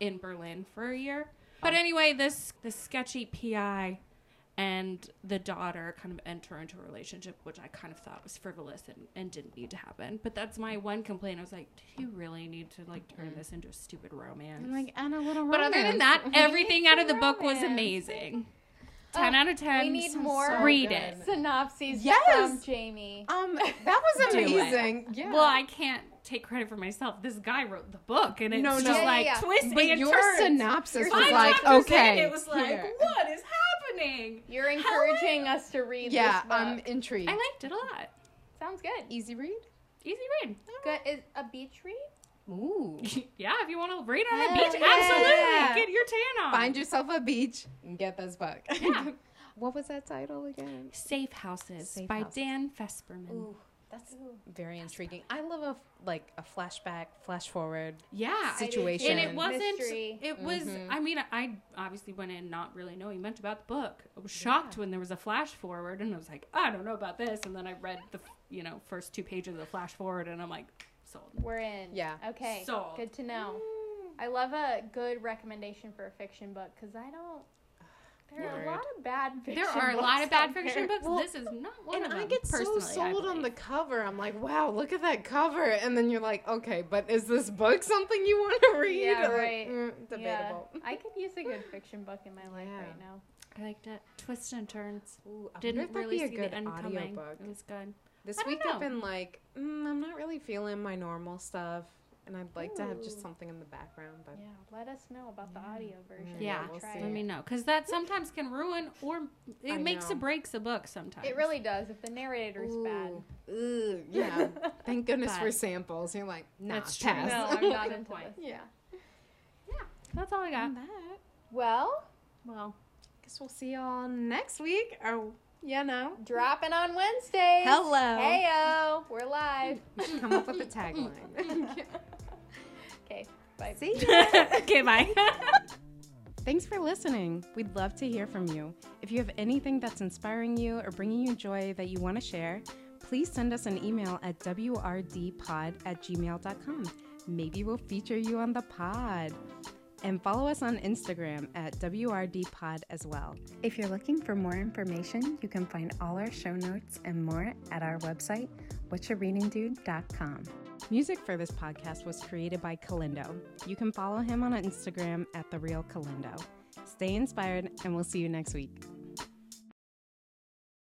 in Berlin for a year. But anyway this this sketchy PI and the daughter kind of enter into a relationship which I kind of thought was frivolous and, and didn't need to happen but that's my one complaint I was like do you really need to like turn this into a stupid romance I'm like, and a little romance. but other than that everything out of the book was amazing 10 Oh, out of 10 We need more read it synopses Yes! from Jamie. um, that was amazing. Yeah. Well, I can't take credit for myself. This guy wrote the book, and it's No, just no. Yeah, like yeah, yeah. twists but and your turns. synopsis was like, okay, it was like, here. what is happening? You're encouraging us to read yeah, this book. I'm intrigued. I liked it a lot. Sounds good. Easy read. Easy read. Good. Is a beach read? Ooh. yeah, if you want to read on a Hell beach, yeah. absolutely. Get your tan on. Find yourself a beach and get this book. Yeah. what was that title again? Safe Houses Safe by Houses. Dan Fesperman. Ooh, that's very intriguing. I love a like a flashback, flash forward. Yeah. I do too. Situation. And it wasn't. Mystery. It was. Mhm. I mean, I obviously went in not really knowing much about the book. I was shocked when there was a flash forward, and I was like, I don't know about this. And then I read the, you know, first two pages of the flash forward, and I'm like, sold. We're in. Yeah. Okay. Sold. Good to know. I love a good recommendation for a fiction book because I don't. There are Word. a lot of bad fiction. There are a books lot of bad fiction there. books. Well, this is not one and of them. I get so sold on the cover. I'm like, wow, look at that cover. And then you're like, okay, but is this book something you want to read? Yeah, Like, right. mm, debatable. Yeah, I could use a good fiction book in my life Yeah. right now. I liked it. Twists and turns. Ooh, I Didn't if really be a see good the end coming. audiobook. It was good. This I don't week I've been like, mm, I'm not really feeling my normal stuff, and I'd like to have just something in the background. But Yeah, let us know about the audio version. Mm, yeah, Yeah, We'll we'll try see. it. Let me know because that sometimes can ruin or it I makes know. or breaks a book. Sometimes It really does if the narrator's bad. Ooh, yeah. Thank goodness for samples. You're like, nah, That's true. pass. No, I'm not Good into point. this. yeah. That's all I got. And that. Well, Well, Guess we'll see y'all next week. Or yeah, no. dropping on Wednesdays. Hello. Heyo, we're live. We should come up with a tagline. Okay, bye. see ya. okay, bye. Thanks for listening. We'd love to hear from you. If you have anything that's inspiring you or bringing you joy that you want to share, please send us an email at wrdpod at gmail.com. Maybe we'll feature you on the pod. And follow us on Instagram at WRDpod as well. If you're looking for more information, you can find all our show notes and more at our website, whatchareadingdude.com. Music for this podcast was created by Kalindo. You can follow him on Instagram at The Real Kalindo. Stay inspired, and we'll see you next week.